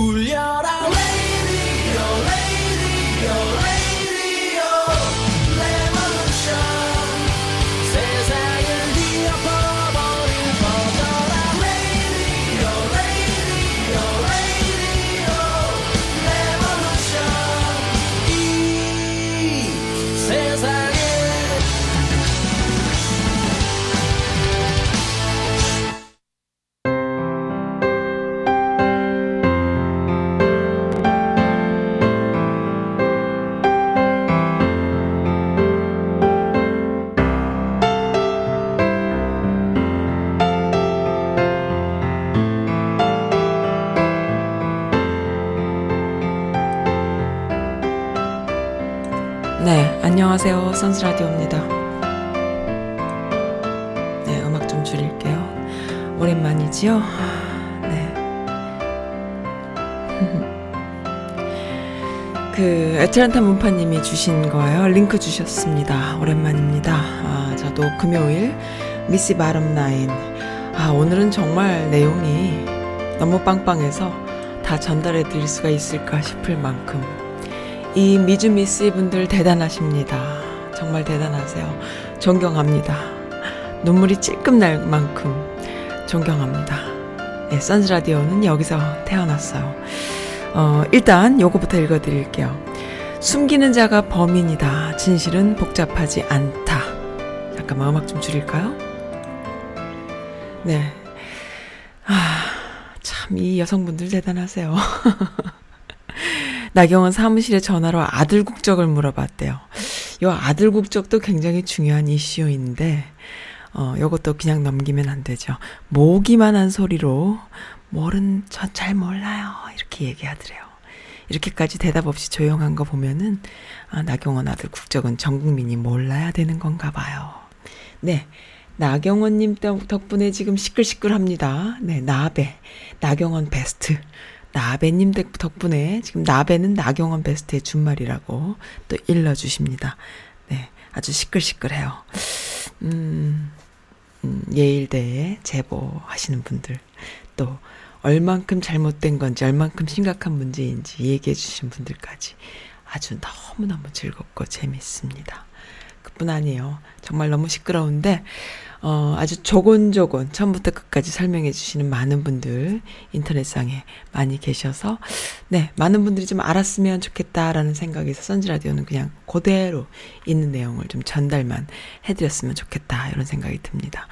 울려 안녕하세요. 선스라디오입니다. 네, 음악 좀 줄일게요. 오랜만이지요? 네. 그, 애틀란타 문파님이 주신 거예요. 링크 주셨습니다. 오랜만입니다. 아, 저도 금요일, 미시 바람 나인. 아, 오늘은 정말 내용이 너무 빵빵해서 다 전달해 드릴 수가 있을까 싶을 만큼 이 미주미스 분들 대단하십니다. 정말 대단하세요. 존경합니다. 눈물이 찔끔 날 만큼 존경합니다. 예, 선즈라디오는 여기서 태어났어요. 어, 일단 요거부터 읽어드릴게요. 숨기는 자가 범인이다. 진실은 복잡하지 않다. 잠깐만 음악 좀 줄일까요? 네. 아, 참, 이 여성분들 대단하세요. 나경원 사무실에 전화로 아들 국적을 물어봤대요. 요 아들 국적도 굉장히 중요한 이슈인데, 어, 요것도 그냥 넘기면 안 되죠. 모기만 한 소리로, 뭐는 전잘 몰라요. 이렇게 얘기하더래요. 이렇게까지 대답 없이 조용한 거 보면은, 아, 나경원 아들 국적은 전 국민이 몰라야 되는 건가 봐요. 네. 나경원님 덕분에 지금 시끌시끌합니다. 네, 나베. 나경원 베스트. 나베님 덕분에 지금 나베는 나경원 베스트의 준말이라고 또 일러주십니다. 네, 아주 시끌시끌해요. 음, 음, 예일대에 제보하시는 분들 또 얼만큼 잘못된 건지 얼만큼 심각한 문제인지 얘기해 주신 분들까지 아주 너무너무 즐겁고 재밌습니다. 그뿐 아니에요. 정말 너무 시끄러운데 어, 아주 조곤조곤 처음부터 끝까지 설명해 주시는 많은 분들 인터넷상에 많이 계셔서 네, 많은 분들이 좀 알았으면 좋겠다라는 생각에서 선지라디오는 그냥 그대로 있는 내용을 좀 전달만 해드렸으면 좋겠다 이런 생각이 듭니다.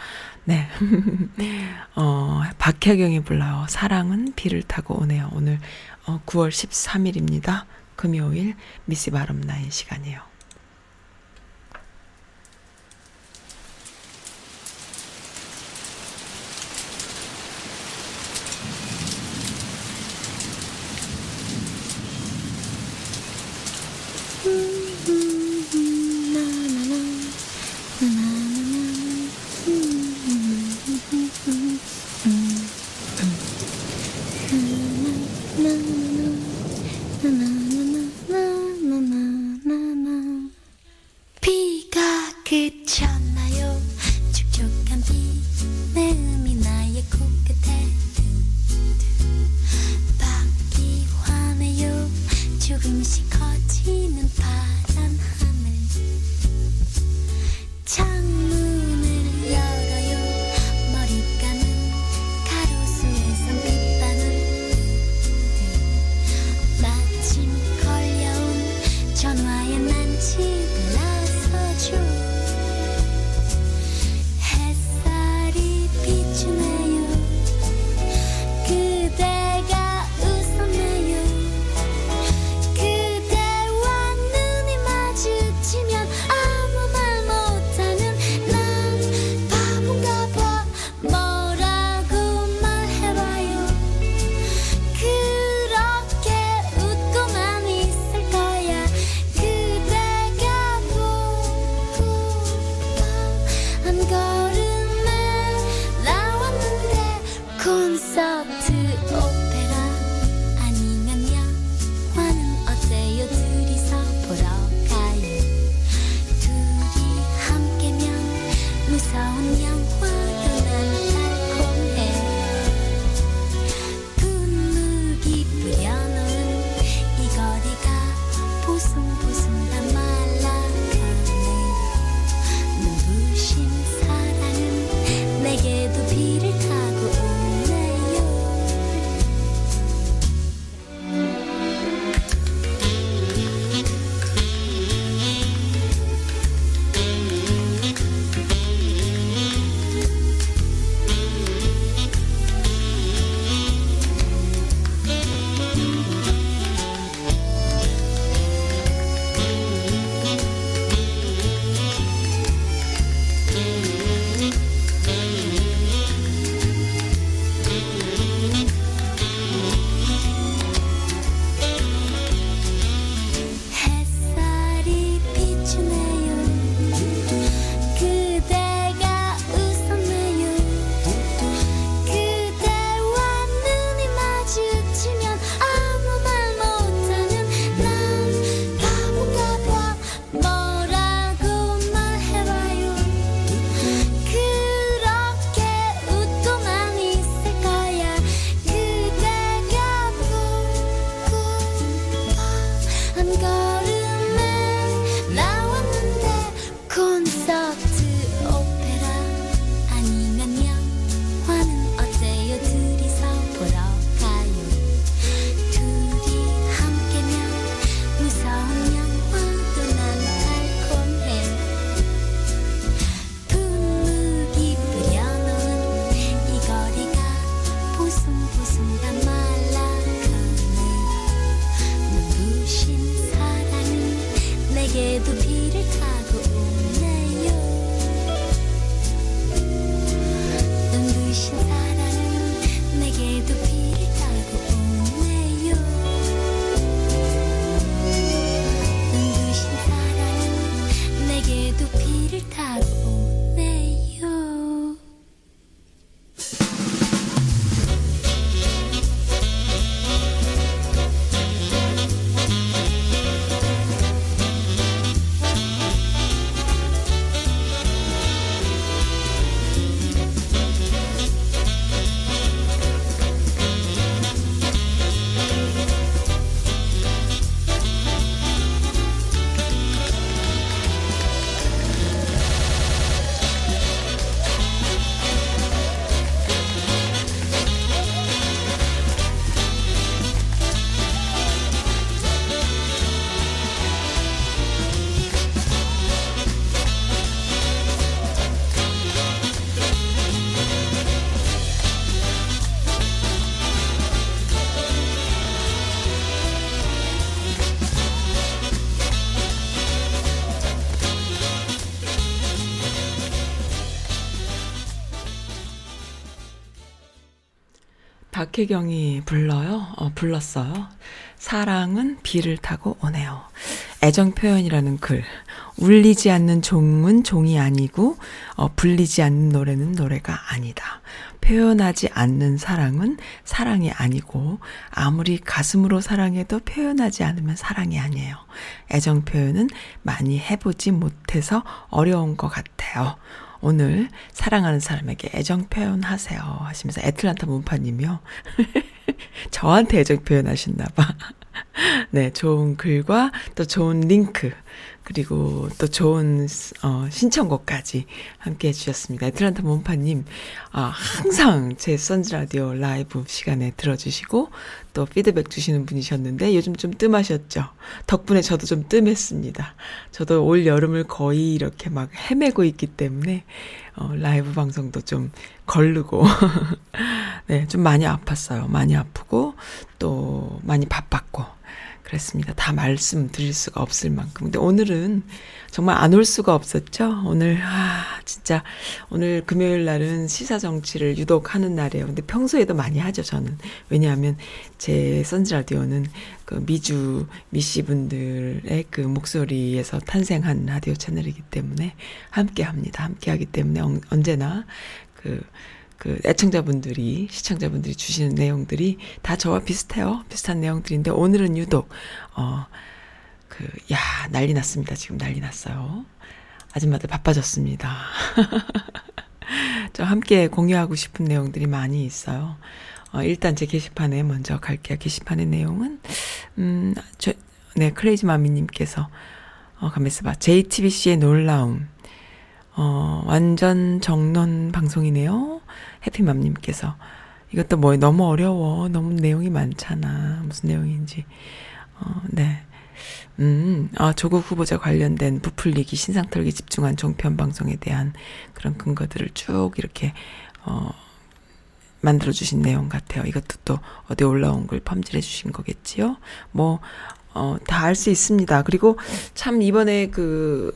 네. 어, 박혜경이 불러요. 사랑은 비를 타고 오네요. 오늘 어, 9월 13일입니다. 금요일 미시 바람 나인 시간이에요. 그쳐 박혜경이 불러요. 어, 불렀어요. 사랑은 비를 타고 오네요. 애정 표현이라는 글. 울리지 않는 종은 종이 아니고, 어, 불리지 않는 노래는 노래가 아니다. 표현하지 않는 사랑은 사랑이 아니고, 아무리 가슴으로 사랑해도 표현하지 않으면 사랑이 아니에요. 애정 표현은 많이 해보지 못해서 어려운 것 같아요. 오늘 사랑하는 사람에게 애정 표현하세요 하시면서 애틀란타 문파님이요. 저한테 애정 표현하셨나봐. 네, 좋은 글과 또 좋은 링크, 그리고 또 좋은, 어, 신청곡까지 함께 해주셨습니다. 애틀란타 문파님, 아, 항상 제 선즈라디오 라이브 시간에 들어주시고, 또 피드백 주시는 분이셨는데, 요즘 좀 뜸하셨죠? 덕분에 저도 좀 뜸했습니다. 저도 올 여름을 거의 이렇게 막 헤매고 있기 때문에, 어, 라이브 방송도 좀 걸르고, 네, 좀 많이 아팠어요. 많이 아프고, 또 많이 바빴고, 그랬습니다. 다 말씀드릴 수가 없을 만큼. 근데 오늘은 정말 안 올 수가 없었죠? 오늘, 아, 진짜, 오늘 금요일 날은 시사 정치를 유독 하는 날이에요. 근데 평소에도 많이 하죠, 저는. 왜냐하면 제 선즈 라디오는 그 미주, 미씨 분들의 그 목소리에서 탄생한 라디오 채널이기 때문에 함께 합니다. 함께 하기 때문에 언- 언제나 그, 그 애청자분들이 시청자분들이 주시는 내용들이 다 저와 비슷해요. 비슷한 내용들인데 오늘은 유독 어그야 난리 났습니다. 지금 난리 났어요. 아줌마들 바빠졌습니다. 저 함께 공유하고 싶은 내용들이 많이 있어요. 어, 일단 제 게시판에 먼저 갈게요. 게시판의 내용은 음, 저, 네 크레이지 마미님께서 어, 가만있어 봐. JTBC의 놀라움. 어, 완전 정론 방송이네요. 해피맘님께서. 이것도 뭐 너무 어려워. 너무 내용이 많잖아. 무슨 내용인지. 어, 네. 음, 아, 조국 후보자 관련된 부풀리기, 신상털기 집중한 종편 방송에 대한 그런 근거들을 쭉 이렇게, 어, 만들어주신 내용 같아요. 이것도 또 어디 올라온 걸 펌질해 주신 거겠지요? 뭐, 어, 다 알 수 있습니다. 그리고 참 이번에 그,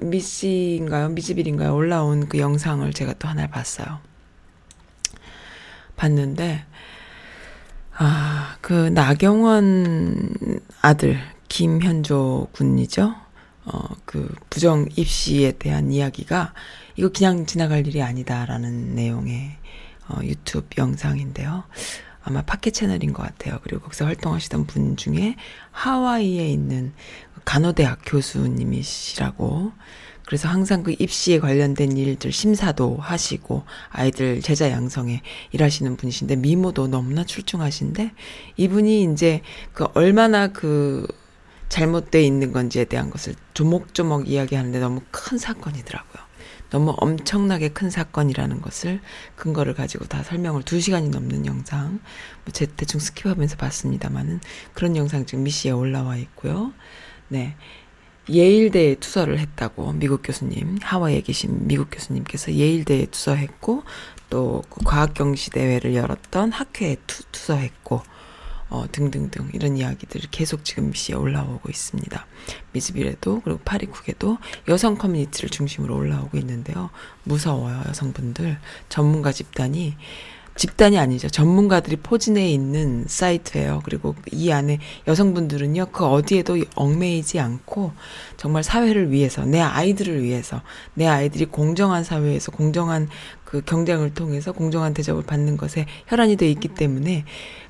미씨인가요? 미즈빌인가요? 올라온 그 영상을 제가 또 하나 봤어요. 봤는데, 아, 그 나경원 아들, 김현조 군이죠? 어, 그 부정 입시에 대한 이야기가 이거 그냥 지나갈 일이 아니다라는 내용의 어, 유튜브 영상인데요. 아마 팟캐 채널인 것 같아요. 그리고 거기서 활동하시던 분 중에 하와이에 있는 간호대학 교수님이시라고 그래서 항상 그 입시에 관련된 일들 심사도 하시고 아이들 제자 양성에 일하시는 분이신데 미모도 너무나 출중하신데 이분이 이제 그 얼마나 그 잘못돼 있는 건지에 대한 것을 조목조목 이야기하는데 너무 큰 사건이더라고요. 너무 엄청나게 큰 사건이라는 것을 근거를 가지고 다 설명을 두 시간이 넘는 영상, 뭐 제 대충 skip하면서 봤습니다만은 그런 영상 지금 미시에 올라와 있고요. 네. 예일대에 투서를 했다고 미국 교수님, 하와이에 계신 미국 교수님께서 예일대에 투서했고 또 그 과학경시 대회를 열었던 학회에 투, 투서했고 어, 등등등 이런 이야기들이 계속 지금 시에 올라오고 있습니다. 미즈빌에도 그리고 파리쿡에도 여성 커뮤니티를 중심으로 올라오고 있는데요. 무서워요 여성분들 전문가 집단이 집단이 아니죠. 전문가들이 포진해 있는 사이트예요. 그리고 이 안에 여성분들은요, 그 어디에도 얽매이지 않고 정말 사회를 위해서, 내 아이들을 위해서, 내 아이들이 공정한 사회에서 공정한 그 경쟁을 통해서 공정한 대접을 받는 것에 혈안이 돼 있기 때문에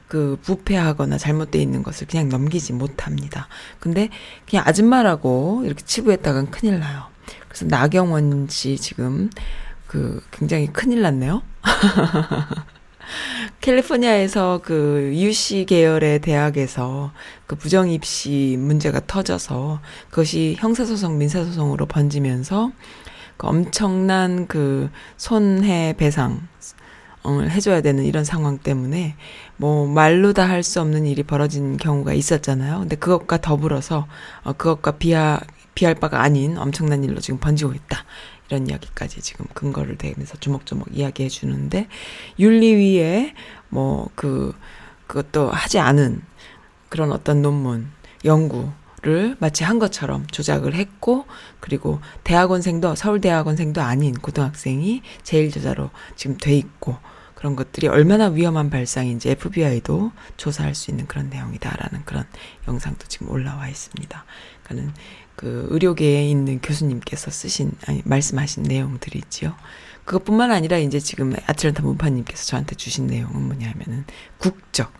그 부패하거나 잘못돼 있는 것을 그냥 넘기지 못합니다. 근데 그냥 아줌마라고 이렇게 치부했다간 큰일 나요. 그래서 나경원 씨 지금 그 굉장히 큰일 났네요. 캘리포니아에서 그 UC 계열의 대학에서 그 부정 입시 문제가 터져서 그것이 형사소송, 민사소송으로 번지면서 그 엄청난 그 손해 배상 을 해줘야 되는 이런 상황 때문에 뭐 말로 다 할 수 없는 일이 벌어진 경우가 있었잖아요. 근데 그것과 더불어서 어 그것과 비하 비할 바가 아닌 엄청난 일로 지금 번지고 있다. 이런 이야기까지 지금 근거를 대면서 조목조목 이야기해 주는데 윤리위에 뭐 그 그것도 하지 않은 그런 어떤 논문 연구를 마치 한 것처럼 조작을 했고 그리고 대학원생도 서울 대학원생도 아닌 고등학생이 제일 저자로 지금 돼 있고 그런 것들이 얼마나 위험한 발상인지 FBI도 조사할 수 있는 그런 내용이다라는 그런 영상도 지금 올라와 있습니다. 그러니까는 그 의료계에 있는 교수님께서 쓰신 아니 말씀하신 내용들이 있지요. 그것뿐만 아니라 이제 지금 아틀란타 문파님께서 저한테 주신 내용은 뭐냐면은 국적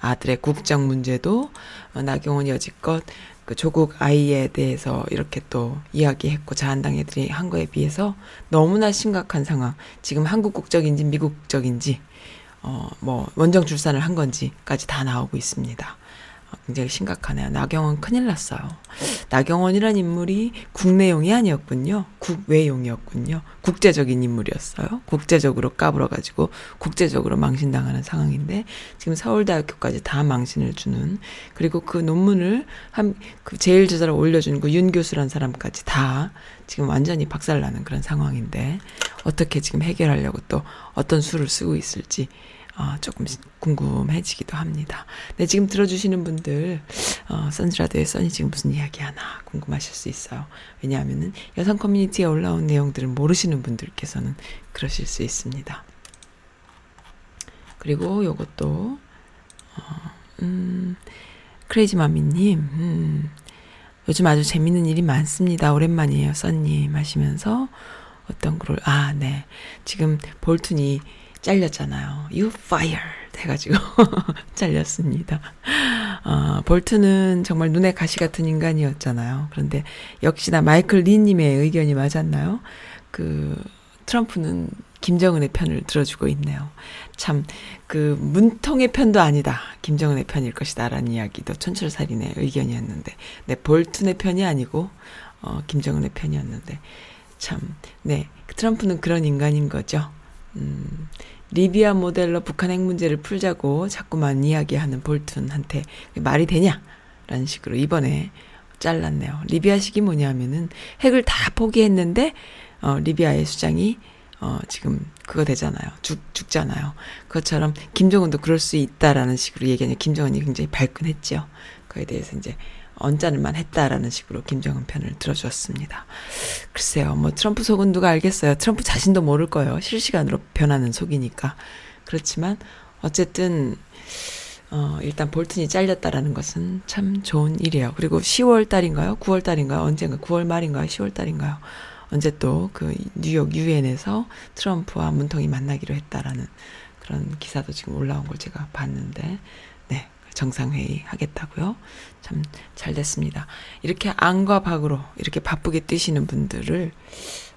아들의 국적 문제도 어, 나경원 여지껏 그 조국 아이에 대해서 이렇게 또 이야기했고 자한당 애들이 한 거에 비해서 너무나 심각한 상황. 지금 한국 국적인지 미국 국적인지 어 뭐 원정 출산을 한 건지까지 다 나오고 있습니다. 어, 굉장히 심각하네요. 나경원 큰일 났어요. 나경원이란 인물이 국내용이 아니었군요. 국외용이었군요. 국제적인 인물이었어요. 국제적으로 까불어가지고 국제적으로 망신당하는 상황인데 지금 서울대학교까지 다 망신을 주는 그리고 그 논문을 한그 제일 저자로 올려준 그 윤 교수란 사람까지 다 지금 완전히 박살나는 그런 상황인데 어떻게 지금 해결하려고 또 어떤 수를 쓰고 있을지 어, 조금 궁금해지기도 합니다. 네, 지금 들어주시는 분들, 어, 선즈라드의 써니 지금 무슨 이야기 하나 궁금하실 수 있어요. 왜냐하면은 여성 커뮤니티에 올라온 내용들을 모르시는 분들께서는 그러실 수 있습니다. 그리고 요것도, 어, 음, 크레이지 마미님, 음, 요즘 아주 재밌는 일이 많습니다. 오랜만이에요, 써님 하시면서 어떤 글을, 아, 네. 지금 볼튼이 잘렸잖아요. You fire 해가지고 잘렸습니다. 어, 볼트는 정말 눈에 가시 같은 인간이었잖아요. 그런데 역시나 마이클 리님의 의견이 맞았나요? 그 트럼프는 김정은의 편을 들어주고 있네요. 참, 그, 문통의 편도 아니다. 김정은의 편일 것이다. 라는 이야기도 천철살인의 의견이었는데, 네, 볼튼의 편이 아니고, 어, 김정은의 편이었는데, 참, 네, 트럼프는 그런 인간인 거죠. 음, 리비아 모델로 북한 핵 문제를 풀자고 자꾸만 이야기하는 볼튼한테 말이 되냐? 라는 식으로 이번에 잘랐네요. 리비아식이 뭐냐면은 핵을 다 포기했는데, 어, 리비아의 수장이, 어, 지금 그거 되잖아요. 죽, 죽잖아요. 그것처럼 김정은도 그럴 수 있다라는 식으로 얘기하니 김정은이 굉장히 발끈했죠. 그에 대해서 이제 언짢을만 했다라는 식으로 김정은 편을 들어주었습니다. 글쎄요, 뭐 트럼프 속은 누가 알겠어요. 트럼프 자신도 모를 거예요. 실시간으로 변하는 속이니까. 그렇지만 어쨌든 어, 일단 볼튼이 잘렸다라는 것은 참 좋은 일이에요. 그리고 10월 달인가요? 9월 달인가요? 언젠가 9월 말인가요? 10월 달인가요? 언제 또 그 뉴욕 유엔에서 트럼프와 문통이 만나기로 했다라는 그런 기사도 지금 올라온 걸 제가 봤는데, 네. 정상회의 하겠다고요. 참 잘 됐습니다. 이렇게 안과 밖으로 이렇게 바쁘게 뛰시는 분들을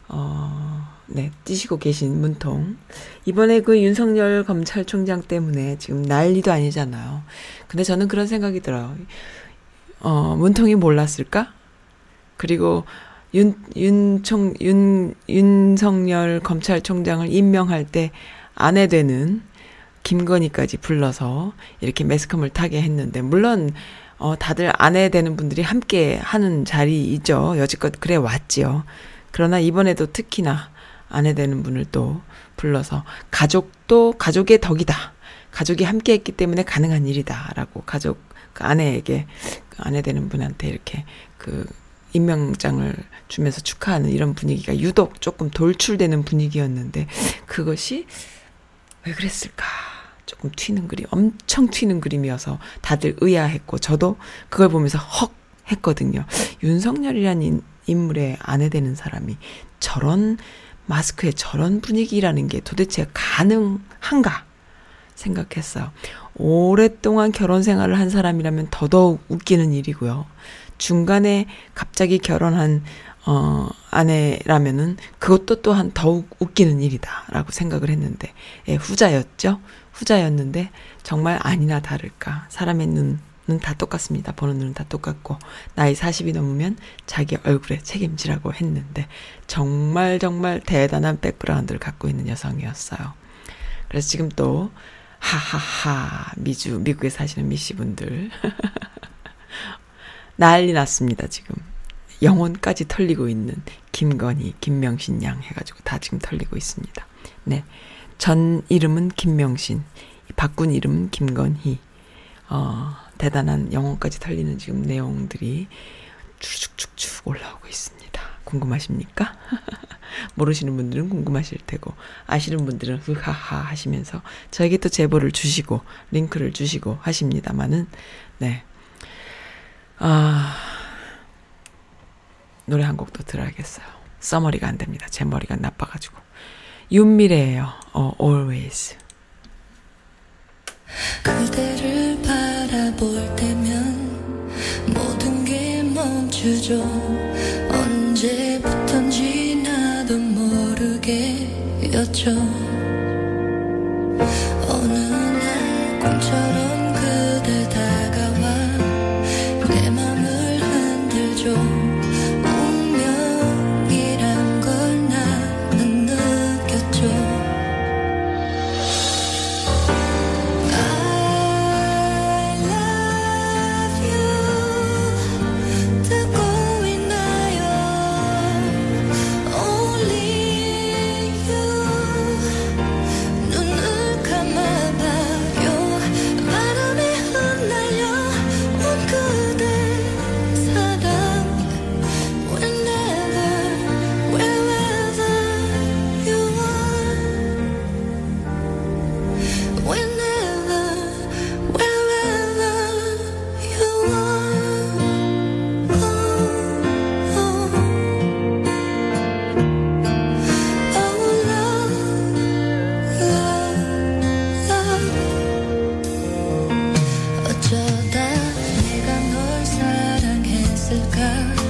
어, 네, 뛰시고 계신 문통. 이번에 그 윤석열 검찰총장 때문에 지금 난리도 아니잖아요. 근데 저는 그런 생각이 들어요. 어, 문통이 몰랐을까? 그리고 윤, 윤총, 윤, 윤석열 검찰총장을 임명할 때 아내 되는 김건희까지 불러서 이렇게 매스컴을 타게 했는데, 물론, 어, 다들 아내 되는 분들이 함께 하는 자리이죠. 여지껏 그래 왔지요. 그러나 이번에도 특히나 아내 되는 분을 또 불러서 가족도 가족의 덕이다. 가족이 함께 했기 때문에 가능한 일이다 라고 가족 그 아내에게 그 아내 되는 분한테 이렇게 그 임명장을 주면서 축하하는 이런 분위기가 유독 조금 돌출되는 분위기였는데 그것이 왜 그랬을까? 조금 튀는 그림, 엄청 튀는 그림이어서 다들 의아했고 저도 그걸 보면서 헉 했거든요. 윤석열이라는 인- 인물의 아내 되는 사람이 저런 마스크에 저런 분위기라는 게 도대체 가능한가 생각했어요. 오랫동안 결혼 생활을 한 사람이라면 더더욱 웃기는 일이고요. 중간에 갑자기 결혼한 어 아내라면은 그것도 또한 더욱 웃기는 일이다라고 생각을 했는데 예, 후자였죠. 후자였는데 정말 아니나 다를까 사람의 눈은 다 똑같습니다. 보는 눈은 다 똑같고 나이 40이 넘으면 자기 얼굴에 책임지라고 했는데 정말 정말 대단한 백그라운드를 갖고 있는 여성이었어요. 그래서 지금 또 하하하 미주 미국에 사시는 미씨 분들 난리 났습니다 지금 영혼까지 털리고 있는 김건희 김명신 양 해가지고 다 지금 털리고 있습니다. 네. 전 이름은 김명신, 바꾼 이름은 김건희. 어, 대단한 영혼까지 털리는 지금 내용들이 쭉쭉쭉쭉 올라오고 있습니다. 궁금하십니까? 모르시는 분들은 궁금하실 테고, 아시는 분들은 흐하하 하시면서 저에게 또 제보를 주시고, 링크를 주시고 하십니다만은, 네. 아, 노래 한 곡 더 들어야겠어요. 써머리가 안 됩니다. 제 머리가 나빠가지고. 윤미래예요. 어, always. 그대를 바라볼 때면 모든 게 멈추죠 언제부턴지 나도 모르게였죠 acercar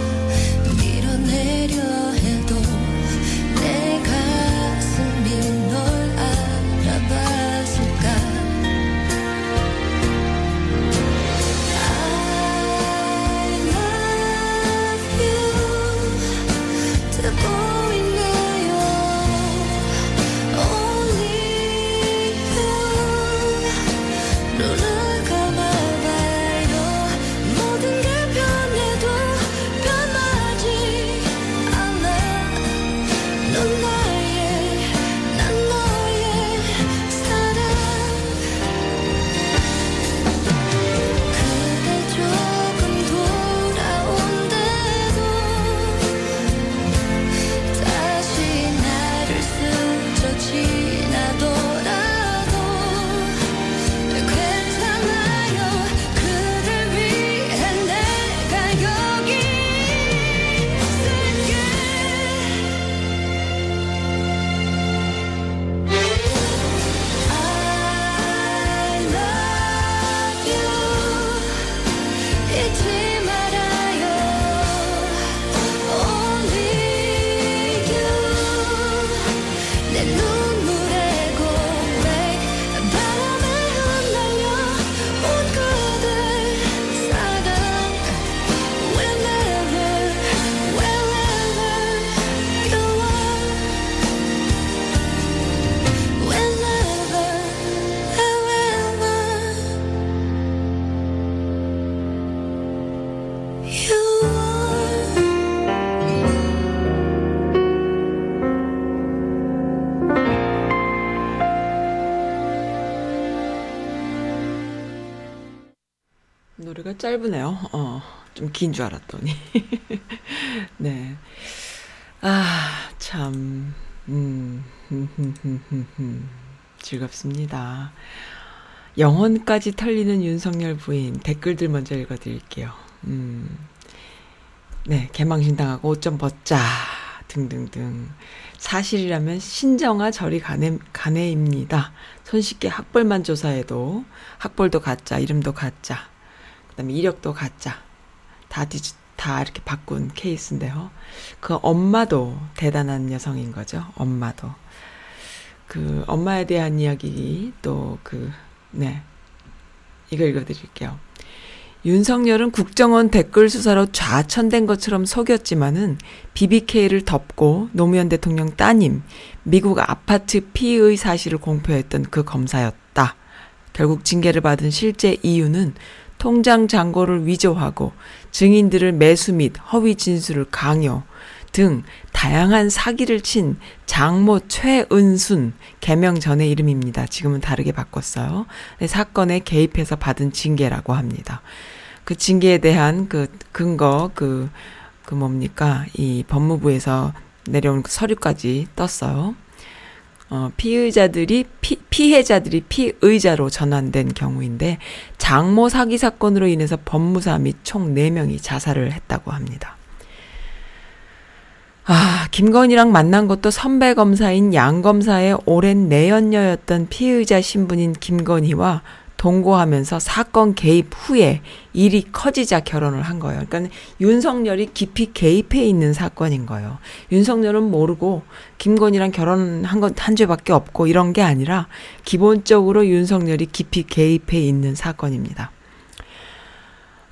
짧으네요. 어, 좀 긴 줄 알았더니. 네. 아, 참, 음, 즐겁습니다. 영혼까지 털리는 윤석열 부인 댓글들 먼저 읽어드릴게요. 음, 네, 개망신 당하고 옷 좀 벗자 등등등. 사실이라면 신정아 저리 가네, 가네입니다. 손쉽게 학벌만 조사해도 학벌도 가짜, 이름도 가짜, 그다음에 이력도 가짜. 다 뒤, 다 이렇게 바꾼 케이스인데요. 그 엄마도 대단한 여성인 거죠. 엄마도. 그 엄마에 대한 이야기 또 그 네. 이거 읽어 드릴게요. 윤석열은 국정원 댓글 수사로 좌천된 것처럼 속였지만은 BBK를 덮고 노무현 대통령 따님 미국 아파트 피의 사실을 공표했던 그 검사였다. 결국 징계를 받은 실제 이유는 통장 잔고를 위조하고 증인들을 매수 및 허위 진술을 강요 등 다양한 사기를 친 장모 최은순 개명 전의 이름입니다. 지금은 다르게 바꿨어요. 네, 사건에 개입해서 받은 징계라고 합니다. 그 징계에 대한 그 근거 그, 그 뭡니까 이 법무부에서 내려온 그 서류까지 떴어요. 어, 피의자들이 피, 피해자들이 피의자로 전환된 경우인데 장모 사기 사건으로 인해서 법무사 및 총 4명이 자살을 했다고 합니다. 아, 김건희랑 만난 것도 선배 검사인 양 검사의 오랜 내연녀였던 피의자 신분인 김건희와 동거하면서 사건 개입 후에 일이 커지자 결혼을 한 거예요. 그러니까 윤석열이 깊이 개입해 있는 사건인 거예요. 윤석열은 모르고 김건희랑 결혼한 건 한 죄밖에 없고 이런 게 아니라 기본적으로 윤석열이 깊이 개입해 있는 사건입니다.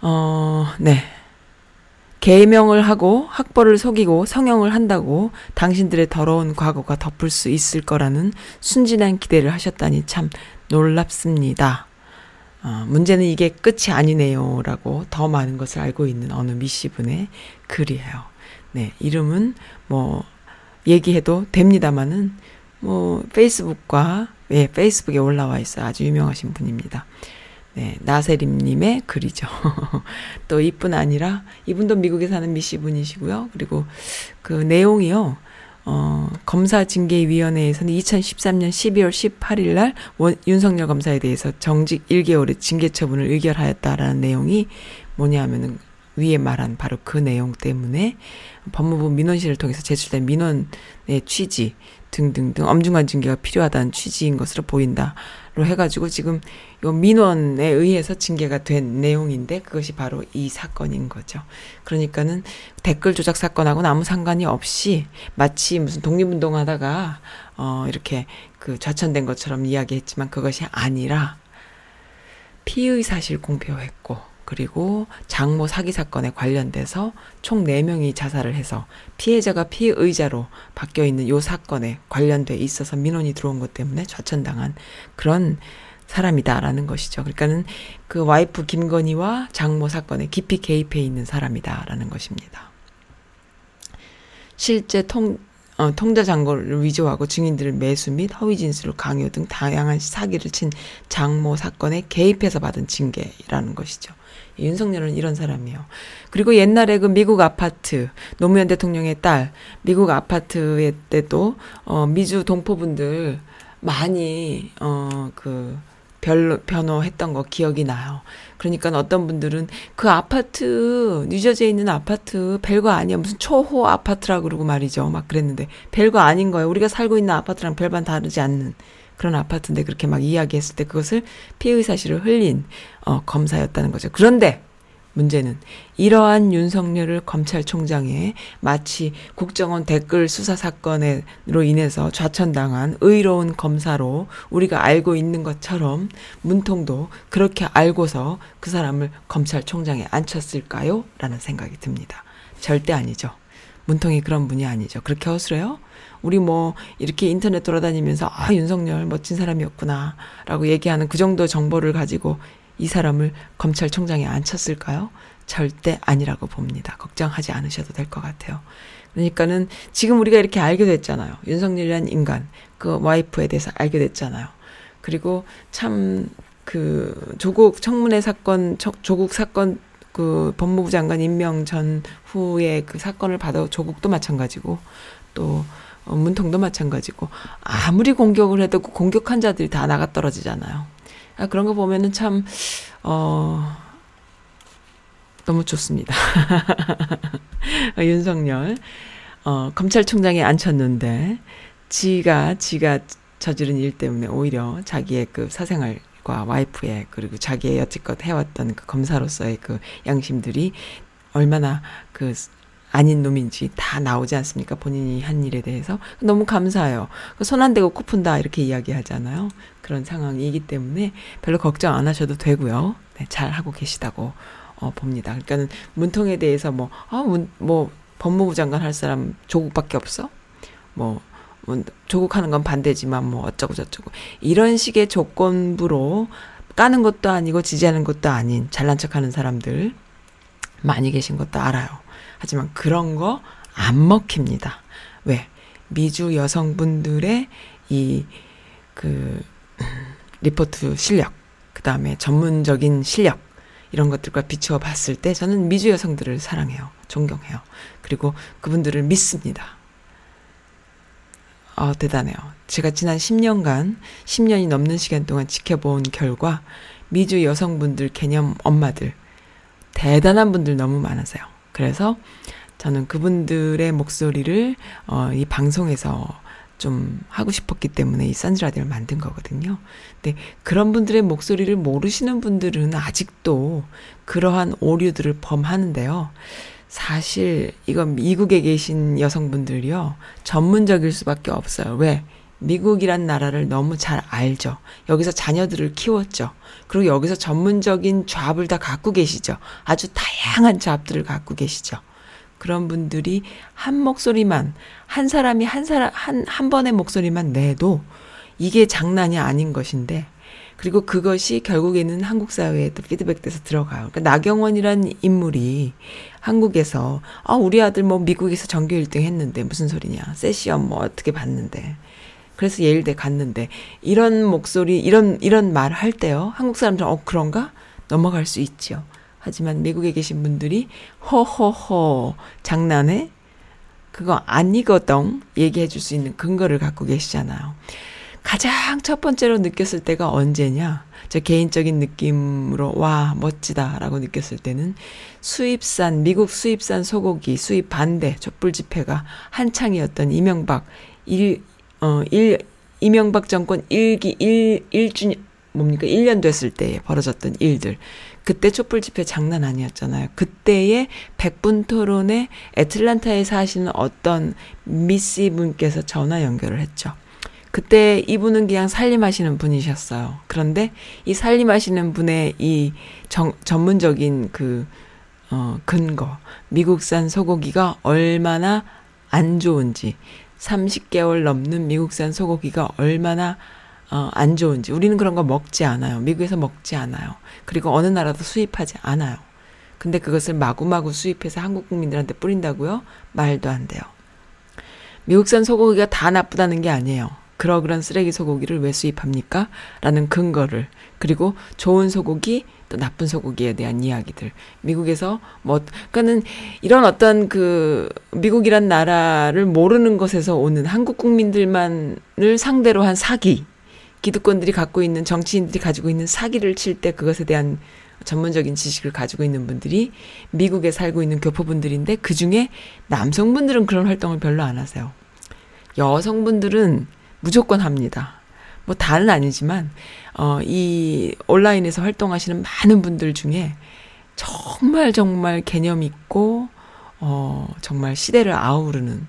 어, 네. 개명을 하고 학벌을 속이고 성형을 한다고 당신들의 더러운 과거가 덮을 수 있을 거라는 순진한 기대를 하셨다니 참 놀랍습니다. 어, 문제는 이게 끝이 아니네요. 라고 더 많은 것을 알고 있는 어느 미씨분의 글이에요. 네, 이름은 뭐, 얘기해도 됩니다만은, 뭐, 페이스북과, 예, 페이스북에 올라와 있어요. 아주 유명하신 분입니다. 네, 나세림님의 글이죠. 또 이뿐 아니라, 이분도 미국에 사는 미씨분이시고요. 그리고 그 내용이요. 어, 검사징계위원회에서는 2013년 12월 18일 날 원, 윤석열 검사에 대해서 정직 1개월의 징계 처분을 의결하였다라는 내용이 뭐냐 하면은 위에 말한 바로 그 내용 때문에 법무부 민원실을 통해서 제출된 민원의 취지 등등등 엄중한 징계가 필요하다는 취지인 것으로 보인다로 해가지고 지금 요 민원에 의해서 징계가 된 내용인데 그것이 바로 이 사건인 거죠. 그러니까는 댓글 조작 사건하고는 아무 상관이 없이 마치 무슨 독립운동 하다가 어 이렇게 그 좌천된 것처럼 이야기했지만 그것이 아니라 피의 사실 공표했고 그리고 장모 사기 사건에 관련돼서 총 4명이 자살을 해서 피해자가 피의자로 바뀌어 있는 요 사건에 관련돼 있어서 민원이 들어온 것 때문에 좌천당한 그런 사람이다라는 것이죠. 그러니까는 그 와이프 김건희와 장모 사건에 깊이 개입해 있는 사람이다라는 것입니다. 실제 통, 어, 통자 잔고를 위조하고 증인들을 매수 및 허위 진술을 강요 등 다양한 사기를 친 장모 사건에 개입해서 받은 징계라는 것이죠. 윤석열은 이런 사람이에요. 그리고 옛날에 그 미국 아파트 노무현 대통령의 딸 미국 아파트에 때도 어 미주 동포분들 많이 어그 별로 변호했던 거 기억이 나요. 그러니까 어떤 분들은 그 아파트 뉴저지에 있는 아파트 별거 아니야 무슨 초호 아파트라 그러고 말이죠. 막 그랬는데 별거 아닌 거예요. 우리가 살고 있는 아파트랑 별반 다르지 않는 그런 아파트인데 그렇게 막 이야기했을 때 그것을 피의 사실을 흘린 어, 검사였다는 거죠. 그런데 문제는 이러한 윤석열을 검찰총장에 마치 국정원 댓글 수사 사건으로 인해서 좌천당한 의로운 검사로 우리가 알고 있는 것처럼 문통도 그렇게 알고서 그 사람을 검찰총장에 앉혔을까요? 라는 생각이 듭니다. 절대 아니죠. 문통이 그런 분이 아니죠. 그렇게 허술해요? 우리 뭐 이렇게 인터넷 돌아다니면서 아 윤석열 멋진 사람이었구나 라고 얘기하는 그 정도 정보를 가지고 이 사람을 검찰총장에 앉혔을까요? 절대 아니라고 봅니다. 걱정하지 않으셔도 될 것 같아요. 그러니까는 지금 우리가 이렇게 알게 됐잖아요. 윤석열이라는 인간, 그 와이프에 대해서 알게 됐잖아요. 그리고 참 그 조국 청문회 사건, 청- 조국 사건 그 법무부 장관 임명 전 후에 그 사건을 받아 조국도 마찬가지고 또 어, 문통도 마찬가지고 아무리 공격을 해도 그 공격한 자들이 다 나가 떨어지잖아요. 아, 그런 거 보면은 참 어. 너무 좋습니다. 어, 윤석열 어, 검찰총장에 앉혔는데 지가 지가 저지른 일 때문에 오히려 자기의 그 사생활 과 와이프의 그리고 자기의 여태껏 해왔던 그 검사로서의 그 양심들이 얼마나 그 아닌 놈인지 다 나오지 않습니까? 본인이 한 일에 대해서 너무 감사해요. 손 안 대고 코 푼다 이렇게 이야기하잖아요. 그런 상황이기 때문에 별로 걱정 안 하셔도 되고요. 네, 잘 하고 계시다고 어, 봅니다. 그러니까는 문통에 대해서 뭐, 아, 문, 뭐, 법무부 장관 할 사람 조국밖에 없어? 뭐, 뭐, 조국 하는 건 반대지만 뭐 어쩌고 저쩌고. 이런 식의 조건부로 까는 것도 아니고 지지하는 것도 아닌 잘난 척 하는 사람들 많이 계신 것도 알아요. 하지만 그런 거 안 먹힙니다. 왜? 미주 여성분들의 이, 그, 리포트 실력, 그 다음에 전문적인 실력, 이런 것들과 비추어 봤을 때 저는 미주 여성들을 사랑해요. 존경해요. 그리고 그분들을 믿습니다. 어, 대단해요. 제가 지난 10년간, 10년이 넘는 시간 동안 지켜본 결과, 미주 여성분들 개념 엄마들, 대단한 분들 너무 많으세요. 그래서 저는 그분들의 목소리를, 어, 이 방송에서 좀 하고 싶었기 때문에 이 선즈라디오를 만든 거거든요. 근데 그런 분들의 목소리를 모르시는 분들은 아직도 그러한 오류들을 범하는데요. 사실 이건 미국에 계신 여성분들이요. 전문적일 수밖에 없어요. 왜? 미국이란 나라를 너무 잘 알죠. 여기서 자녀들을 키웠죠. 그리고 여기서 전문적인 잡을 다 갖고 계시죠. 아주 다양한 잡들을 갖고 계시죠. 그런 분들이 한 목소리만, 한 사람이 한 사람, 한, 한 번의 목소리만 내도 이게 장난이 아닌 것인데, 그리고 그것이 결국에는 한국 사회에 또 피드백돼서 들어가요. 그러니까 나경원이란 인물이 한국에서, 아, 우리 아들 뭐 미국에서 전교 1등 했는데 무슨 소리냐. 세시엄 뭐 어떻게 봤는데. 그래서 예일대 갔는데, 이런 목소리, 이런, 이런 말 할 때요. 한국 사람들은, 어, 그런가? 넘어갈 수 있죠. 하지만 미국에 계신 분들이 허허허 장난해? 그거 아니거든 얘기해 줄 수 있는 근거를 갖고 계시잖아요. 가장 첫 번째로 느꼈을 때가 언제냐? 저 개인적인 느낌으로 와 멋지다라고 느꼈을 때는 수입산 미국 수입산 소고기 수입 반대 촛불 집회가 한창이었던 이명박 일 어일 이명박 정권 일기 일 1주년 뭡니까 1년 됐을 때 벌어졌던 일들 그때 촛불 집회 장난 아니었잖아요. 그때의 백분 토론에 애틀란타에 사시는 어떤 미씨 분께서 전화 연결을 했죠. 그때 이분은 그냥 살림하시는 분이셨어요. 그런데 이 살림하시는 분의 이 정, 전문적인 그, 어, 근거, 미국산 소고기가 얼마나 안 좋은지, 30개월 넘는 미국산 소고기가 얼마나 어, 안 좋은지. 우리는 그런 거 먹지 않아요. 미국에서 먹지 않아요. 그리고 어느 나라도 수입하지 않아요. 근데 그것을 마구마구 수입해서 한국 국민들한테 뿌린다고요? 말도 안 돼요. 미국산 소고기가 다 나쁘다는 게 아니에요. 그러 그런 쓰레기 소고기를 왜 수입합니까? 라는 근거를 그리고 좋은 소고기 또 나쁜 소고기에 대한 이야기들 미국에서 뭐 그러니까는 이런 어떤 그 미국이란 나라를 모르는 것에서 오는 한국 국민들만을 상대로 한 사기 기득권들이 갖고 있는 정치인들이 가지고 있는 사기를 칠 때 그것에 대한 전문적인 지식을 가지고 있는 분들이 미국에 살고 있는 교포분들인데 그 중에 남성분들은 그런 활동을 별로 안 하세요. 여성분들은 무조건 합니다. 뭐 다는 아니지만 어, 이 온라인에서 활동하시는 많은 분들 중에 정말 정말 개념 있고 어, 정말 시대를 아우르는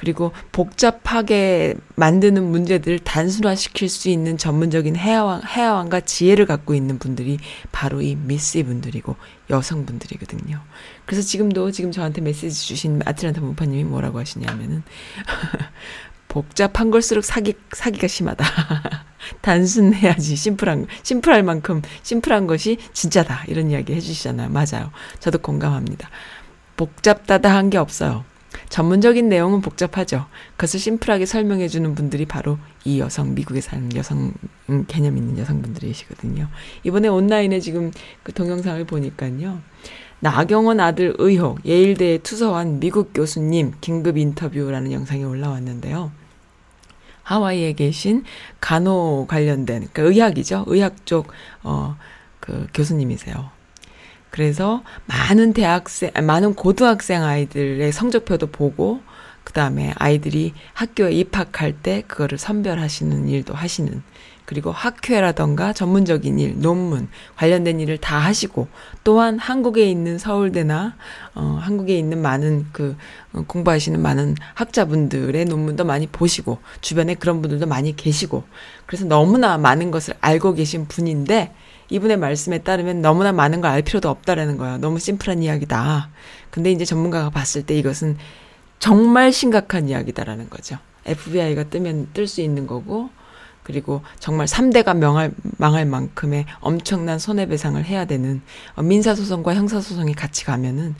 그리고 복잡하게 만드는 문제들을 단순화시킬 수 있는 전문적인 해야왕, 해야왕과 지혜를 갖고 있는 분들이 바로 이 미씨 분들이고 여성분들이거든요. 그래서 지금도 지금 저한테 메시지 주신 아틀란타 문파님이 뭐라고 하시냐면은 복잡한 걸수록 사기 사기가 심하다. 단순해야지 심플한 심플할 만큼 심플한 것이 진짜다 이런 이야기 해주시잖아요. 맞아요. 저도 공감합니다. 복잡다다 한 게 없어요. 전문적인 내용은 복잡하죠. 그것을 심플하게 설명해 주는 분들이 바로 이 여성, 미국에 사는 여성, 음, 개념 있는 여성분들이시거든요. 이번에 온라인에 지금 그 동영상을 보니까요. 나경원 아들 의혹, 예일대에 투서한 미국 교수님 긴급 인터뷰라는 영상이 올라왔는데요. 하와이에 계신 간호 관련된, 그러니까 의학이죠. 의학 쪽, 어, 그 교수님이세요. 그래서 많은 대학생, 아, 많은 고등학생 아이들의 성적표도 보고, 그 다음에 아이들이 학교에 입학할 때 그거를 선별하시는 일도 하시는, 그리고 학회라던가 전문적인 일, 논문, 관련된 일을 다 하시고, 또한 한국에 있는 서울대나, 어, 한국에 있는 많은 그, 어, 공부하시는 많은 학자분들의 논문도 많이 보시고, 주변에 그런 분들도 많이 계시고, 그래서 너무나 많은 것을 알고 계신 분인데, 이분의 말씀에 따르면 너무나 많은 걸 알 필요도 없다라는 거예요. 너무 심플한 이야기다. 근데 이제 전문가가 봤을 때 이것은 정말 심각한 이야기다라는 거죠. FBI가 뜨면 뜰 수 있는 거고, 그리고 정말 3대가 명할, 망할 만큼의 엄청난 손해배상을 해야 되는 어, 민사소송과 형사소송이 같이 가면은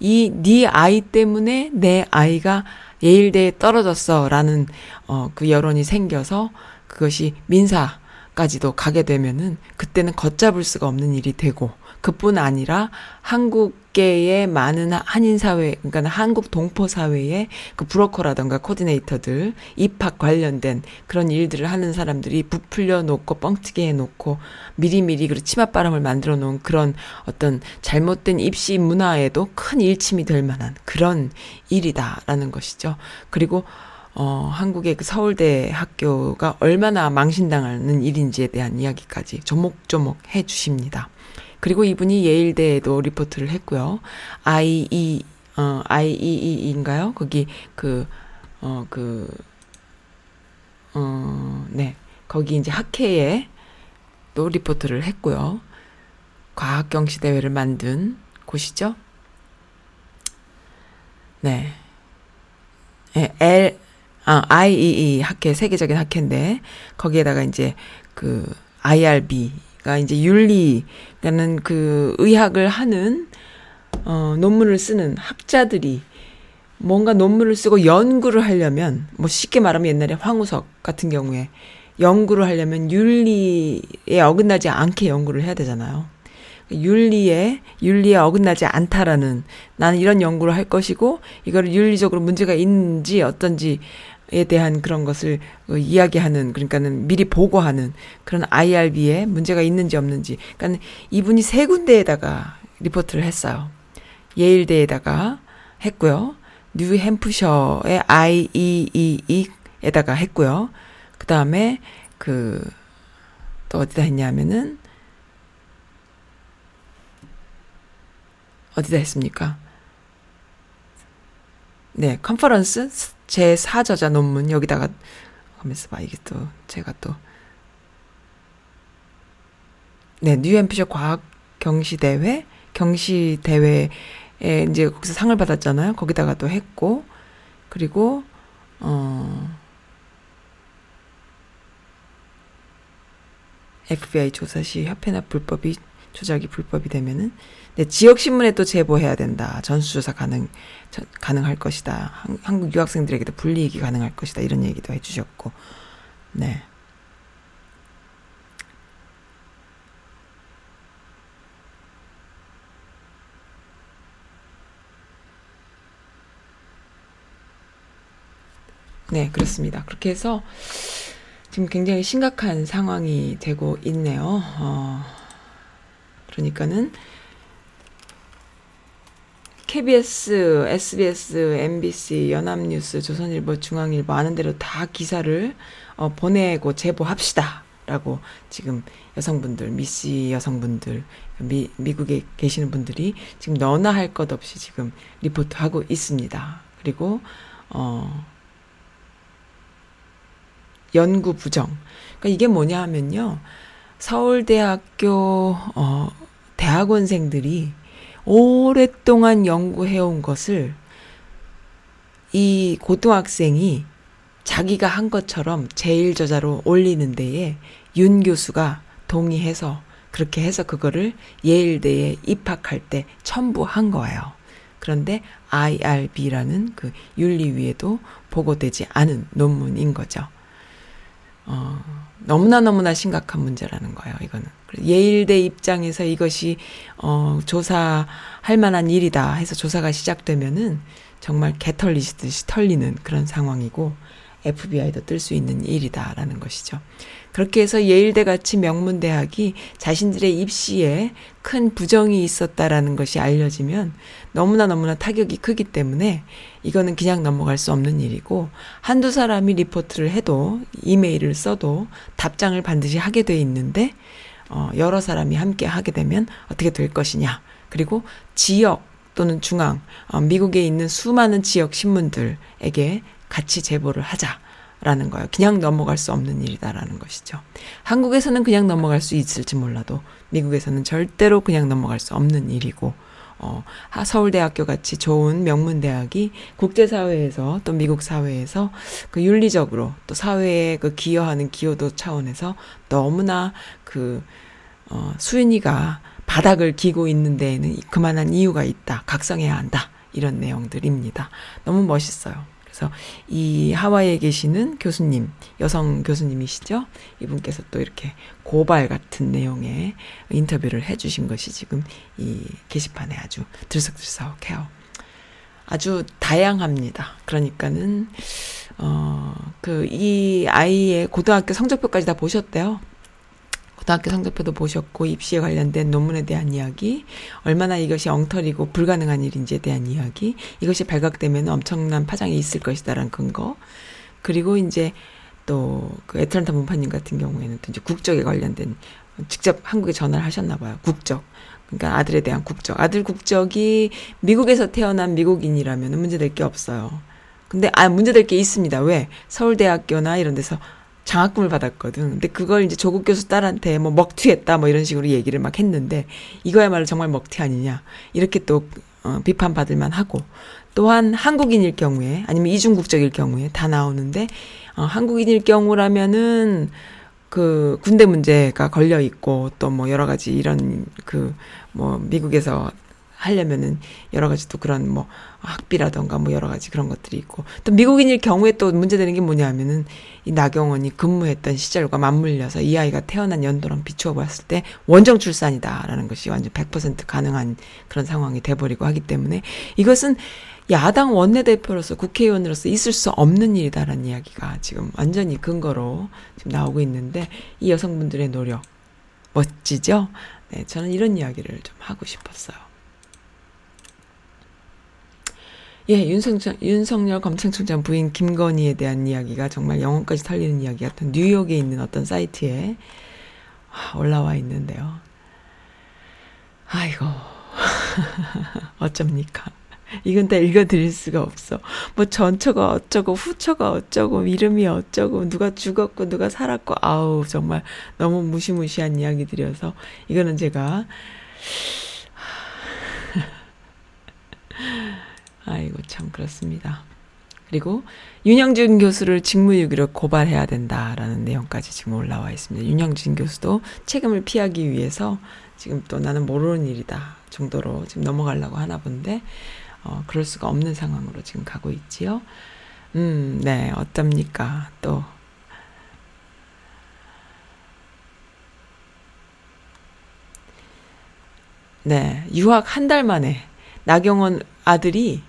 이 네 아이 때문에 내 아이가 예일대에 떨어졌어라는 어, 그 여론이 생겨서 그것이 민사 까지도 가게 되면은 그때는 걷잡을 수가 없는 일이 되고 그뿐 아니라 한국 계의 많은 한인 사회 그러니까 한국 동포 사회의 그 브로커라던가 코디네이터들 입학 관련된 그런 일들을 하는 사람들이 부풀려 놓고 뻥튀기 해 놓고 미리미리 그 치맛바람을 만들어 놓은 그런 어떤 잘못된 입시 문화에도 큰 일침이 될 만한 그런 일이다라는 것이죠. 그리고 어, 한국의 그 서울대 학교가 얼마나 망신당하는 일인지에 대한 이야기까지 조목조목 해 주십니다. 그리고 이분이 예일대에도 리포트를 했고요. IE, 어, IEE인가요? 거기 그, 어, 그, 어, 네. 거기 이제 학회에 또 리포트를 했고요. 과학경시대회를 만든 곳이죠. 네. 네, L, 아, IEE 학회, 세계적인 학회인데, 거기에다가 이제 그 IRB가 이제 윤리 라는 그 의학을 하는, 어, 논문을 쓰는 학자들이 뭔가 논문을 쓰고 연구를 하려면, 뭐 쉽게 말하면 옛날에 황우석 같은 경우에 연구를 하려면 윤리에 어긋나지 않게 연구를 해야 되잖아요. 윤리에 윤리에 어긋나지 않다라는 나는 이런 연구를 할 것이고 이거를 윤리적으로 문제가 있는지 어떤지에 대한 그런 것을 어, 이야기하는 그러니까는 미리 보고하는 그런 IRB에 문제가 있는지 없는지 그러니까 이분이 세 군데에다가 리포트를 했어요. 예일대에다가 했고요. 뉴햄프셔의 IEEE에다가 했고요. 그 다음에 그 또 어디다 했냐면은 어디다 했습니까? 네, 컨퍼런스 제 4저자 논문 여기다가 하면서 봐 이게 또 제가 또. 네, 뉴 햄프셔 과학 경시 대회? 경시 대회에 이제 거기서 상을 받았잖아요. 거기다가 또 했고. 그리고 어 FBI 조사 시 협회나 불법이 조작이 불법이 되면은 네, 지역 신문에 또 제보해야 된다. 전수조사 가능 저, 가능할 것이다. 한, 한국 유학생들에게도 불이익이 가능할 것이다. 이런 얘기도 해주셨고, 네. 네, 그렇습니다. 그렇게 해서 지금 굉장히 심각한 상황이 되고 있네요. 어, 그러니까는 KBS, SBS, MBC, 연합뉴스, 조선일보, 중앙일보 아는 대로 다 기사를 어, 보내고 제보합시다 라고 지금 여성분들, 미씨 여성분들, 미, 미국에 계시는 분들이 지금 너나 할 것 없이 지금 리포트하고 있습니다. 그리고 어, 연구 부정. 그러니까 이게 뭐냐 하면요. 서울대학교 어 대학원생들이 오랫동안 연구해온 것을 이 고등학생이 자기가 한 것처럼 제일 저자로 올리는 데에 윤 교수가 동의해서 그렇게 해서 그거를 예일대에 입학할 때 첨부한 거예요. 그런데 IRB라는 그 윤리위에도 보고되지 않은 논문인 거죠. 어, 너무나 너무나 심각한 문제라는 거예요, 이거는. 예일대 입장에서 이것이, 어, 조사할 만한 일이다 해서 조사가 시작되면은 정말 개 털리듯이 털리는 그런 상황이고, FBI도 뜰 수 있는 일이다라는 것이죠. 그렇게 해서 예일대 같이 명문 대학이 자신들의 입시에 큰 부정이 있었다라는 것이 알려지면 너무나 너무나 타격이 크기 때문에 이거는 그냥 넘어갈 수 없는 일이고 한두 사람이 리포트를 해도 이메일을 써도 답장을 반드시 하게 돼 있는데 어 여러 사람이 함께 하게 되면 어떻게 될 것이냐. 그리고 지역 또는 중앙 어 미국에 있는 수많은 지역 신문들에게 같이 제보를 하자 라는 거예요. 그냥 넘어갈 수 없는 일이다라는 것이죠. 한국에서는 그냥 넘어갈 수 있을지 몰라도 미국에서는 절대로 그냥 넘어갈 수 없는 일이고 어, 하- 서울대학교 같이 좋은 명문대학이 국제사회에서 또 미국 사회에서 그 윤리적으로 또 사회에 그 기여하는 기여도 차원에서 너무나 그, 어, 수인이가 바닥을 기고 있는 데에는 그만한 이유가 있다. 각성해야 한다. 이런 내용들입니다. 너무 멋있어요. 그래서 이 하와이에 계시는 교수님, 여성 교수님이시죠? 이분께서 또 이렇게 고발 같은 내용의 인터뷰를 해주신 것이 지금 이 게시판에 아주 들썩들썩해요. 아주 다양합니다. 그러니까는, 어, 그, 이 아이의 고등학교 성적표까지 다 보셨대요. 고등학교 성적표도 보셨고 입시에 관련된 논문에 대한 이야기, 얼마나 이것이 엉터리고 불가능한 일인지에 대한 이야기, 이것이 발각되면 엄청난 파장이 있을 것이다라는 근거, 그리고 이제 또 그 애틀란타 문파님 같은 경우에는 또 이제 국적에 관련된 직접 한국에 전화를 하셨나 봐요. 국적. 그러니까 아들에 대한 국적. 아들 국적이 미국에서 태어난 미국인이라면 문제될 게 없어요. 근데 아 문제될 게 있습니다. 왜? 서울대학교나 이런 데서 장학금을 받았거든. 근데 그걸 이제 조국 교수 딸한테 뭐 먹튀했다 뭐 이런 식으로 얘기를 막 했는데 이거야말로 정말 먹튀 아니냐 이렇게 또 어, 비판받을 만 하고 또한 한국인일 경우에 아니면 이중 국적일 경우에 다 나오는데 어, 한국인일 경우라면은 그 군대 문제가 걸려 있고 또 뭐 여러 가지 이런 그 뭐 미국에서 하려면은 여러 가지 또 그런 뭐 학비라던가 뭐 여러 가지 그런 것들이 있고 또 미국인일 경우에 또 문제되는 게 뭐냐면은 이 나경원이 근무했던 시절과 맞물려서 이 아이가 태어난 연도랑 비추어 봤을 때 원정 출산이다라는 것이 완전 100% 가능한 그런 상황이 돼버리고 하기 때문에 이것은 야당 원내대표로서 국회의원으로서 있을 수 없는 일이다라는 이야기가 지금 완전히 근거로 지금 나오고 있는데 이 여성분들의 노력 멋지죠? 네, 저는 이런 이야기를 좀 하고 싶었어요. 예, 윤석열, 윤석열 검찰총장 부인 김건희에 대한 이야기가 정말 영혼까지 털리는 이야기 같은 뉴욕에 있는 어떤 사이트에 아, 올라와 있는데요. 아이고, 어쩝니까? 이건 다 읽어드릴 수가 없어. 뭐 전처가 어쩌고 후처가 어쩌고 이름이 어쩌고 누가 죽었고 누가 살았고 아우 정말 너무 무시무시한 이야기들이어서 이거는 제가 아이고 참 그렇습니다. 그리고 윤영준 교수를 직무유기로 고발해야 된다라는 내용까지 지금 올라와 있습니다. 윤영준 교수도 책임을 피하기 위해서 지금 또 나는 모르는 일이다 정도로 지금 넘어가려고 하나 본데 어, 그럴 수가 없는 상황으로 지금 가고 있지요. 음, 네, 어떻습니까? 또. 네, 유학 한 달 만에, 나경원 아들이,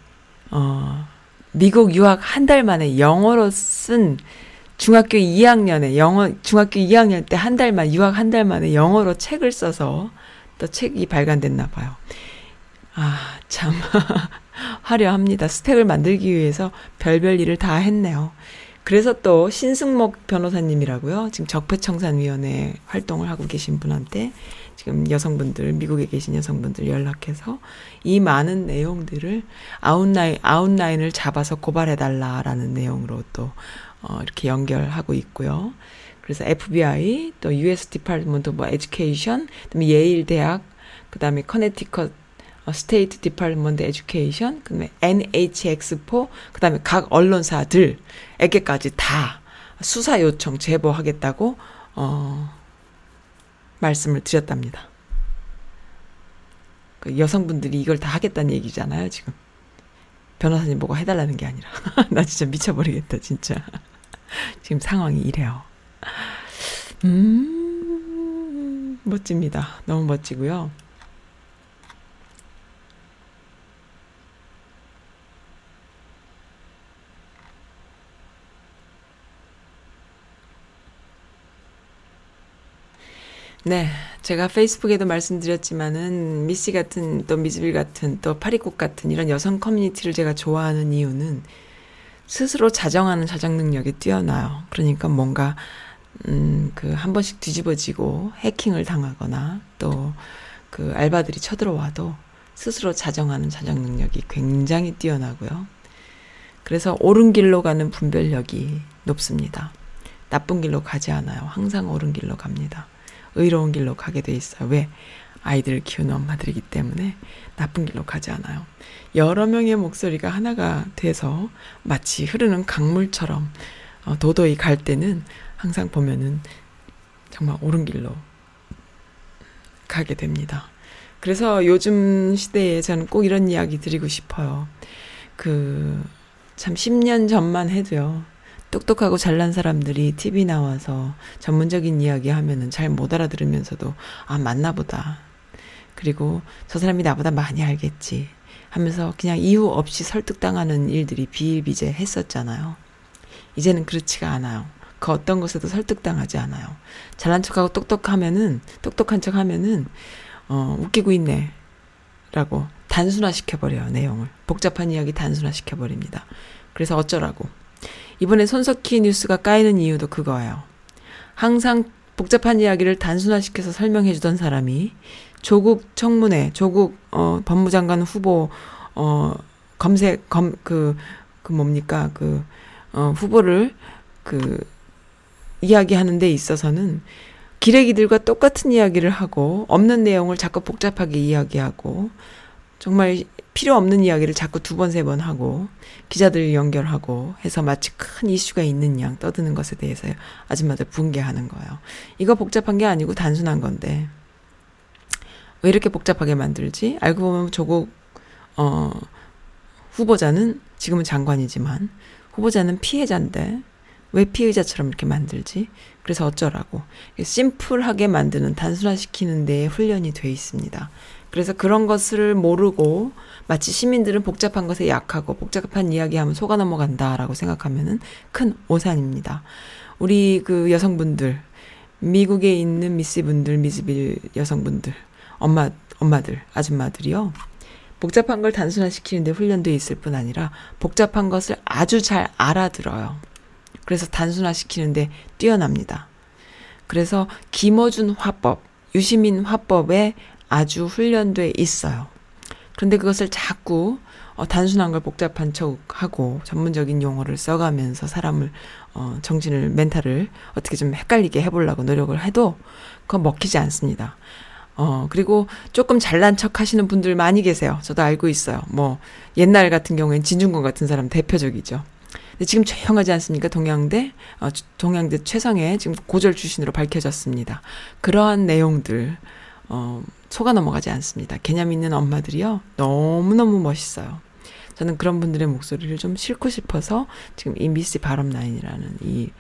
어, 미국 유학 한 달 만에 영어로 쓴 중학교 2학년에 영어, 중학교 2학년 때 한 달만, 유학 한 달 만에 영어로 책을 써서 또 책이 발간됐나 봐요. 아, 참. 화려합니다. 스펙을 만들기 위해서 별별 일을 다 했네요. 그래서 또 신승목 변호사님이라고요. 지금 적폐청산위원회 활동을 하고 계신 분한테 지금 여성분들, 미국에 계신 여성분들 연락해서 이 많은 내용들을 아웃라인, 아웃라인을 잡아서 고발해달라라는 내용으로 또, 어, 이렇게 연결하고 있고요. 그래서 FBI, 또 US Department of Education, 그다음에 예일 대학, 그다음에 Connecticut State Department Education, 그다음에 NH Expo, 그다음에 각 언론사들에게까지 다 수사 요청 제보하겠다고 어 말씀을 드렸답니다. 그 여성분들이 이걸 다 하겠다는 얘기잖아요, 지금. 변호사님 보고 해달라는 게 아니라. 나 진짜 미쳐버리겠다, 진짜. 지금 상황이 이래요. 음, 멋집니다. 너무 멋지고요. 네, 제가 페이스북에도 말씀드렸지만은 미씨 같은 또 미즈빌 같은 또 파리국 같은 이런 여성 커뮤니티를 제가 좋아하는 이유는 스스로 자정하는 자정 능력이 뛰어나요. 그러니까 뭔가 음, 그 한 번씩 뒤집어지고 해킹을 당하거나 또 그 알바들이 쳐들어와도 스스로 자정하는 자정 능력이 굉장히 뛰어나고요. 그래서 옳은 길로 가는 분별력이 높습니다. 나쁜 길로 가지 않아요. 항상 옳은 길로 갑니다. 의로운 길로 가게 돼 있어요. 왜? 아이들을 키우는 엄마들이기 때문에 나쁜 길로 가지 않아요. 여러 명의 목소리가 하나가 돼서 마치 흐르는 강물처럼 어, 도도히 갈 때는 항상 보면은 정말 옳은 길로 가게 됩니다. 그래서 요즘 시대에 저는 꼭 이런 이야기 드리고 싶어요. 그, 참 10년 전만 해도요. 똑똑하고 잘난 사람들이 TV 나와서 전문적인 이야기 하면은 잘 못 알아들으면서도 아, 맞나 보다. 그리고 저 사람이 나보다 많이 알겠지 하면서 그냥 이유 없이 설득당하는 일들이 비일비재 했었잖아요. 이제는 그렇지가 않아요. 그 어떤 것에도 설득당하지 않아요. 잘난 척하고 똑똑하면은, 똑똑한 척 하면은, 어, 웃기고 있네. 라고 단순화시켜버려요, 내용을. 복잡한 이야기 단순화시켜버립니다. 그래서 어쩌라고. 이번에 손석희 뉴스가 까이는 이유도 그거예요. 항상 복잡한 이야기를 단순화시켜서 설명해주던 사람이 조국 청문회, 조국 어, 법무장관 후보 어, 검색 검그 그 뭡니까 그 어, 후보를 그 이야기하는 데 있어서는 기레기들과 똑같은 이야기를 하고 없는 내용을 자꾸 복잡하게 이야기하고 정말 필요 없는 이야기를 자꾸 두 번, 세 번 하고 기자들 연결하고 해서 마치 큰 이슈가 있는 양 떠드는 것에 대해서 아줌마들 붕괴하는 거예요. 이거 복잡한 게 아니고 단순한 건데 왜 이렇게 복잡하게 만들지? 알고 보면 조국 어 후보자는 지금은 장관이지만 후보자는 피해자인데 왜 피의자처럼 이렇게 만들지? 그래서 어쩌라고. 심플하게 만드는, 단순화시키는 데에 훈련이 돼 있습니다. 그래서 그런 것을 모르고 마치 시민들은 복잡한 것에 약하고 복잡한 이야기하면 속아 넘어간다라고 생각하면은 큰 오산입니다. 우리 그 여성분들, 미국에 있는 미씨분들, 미즈빌 여성분들, 엄마, 엄마들, 아줌마들이요. 복잡한 걸 단순화시키는데 훈련돼 있을 뿐 아니라 복잡한 것을 아주 잘 알아들어요. 그래서 단순화시키는데 뛰어납니다. 그래서 김어준 화법, 유시민 화법에 아주 훈련돼 있어요. 그런데 그것을 자꾸 어, 단순한 걸 복잡한 척 하고 전문적인 용어를 써가면서 사람을 어, 정신을 멘탈을 어떻게 좀 헷갈리게 해보려고 노력을 해도 그건 먹히지 않습니다. 어, 그리고 조금 잘난 척 하시는 분들 많이 계세요. 저도 알고 있어요. 뭐, 옛날 같은 경우엔 진중권 같은 사람 대표적이죠. 근데 지금 조용하지 않습니까? 동양대, 어, 동양대 최상의 지금 고졸 출신으로 밝혀졌습니다. 그러한 내용들, 어, 속아 넘어가지 않습니다. 개념 있는 엄마들이요. 너무너무 멋있어요. 저는 그런 분들의 목소리를 좀 싣고 싶어서 지금 이 미스 바람 라인이라는 이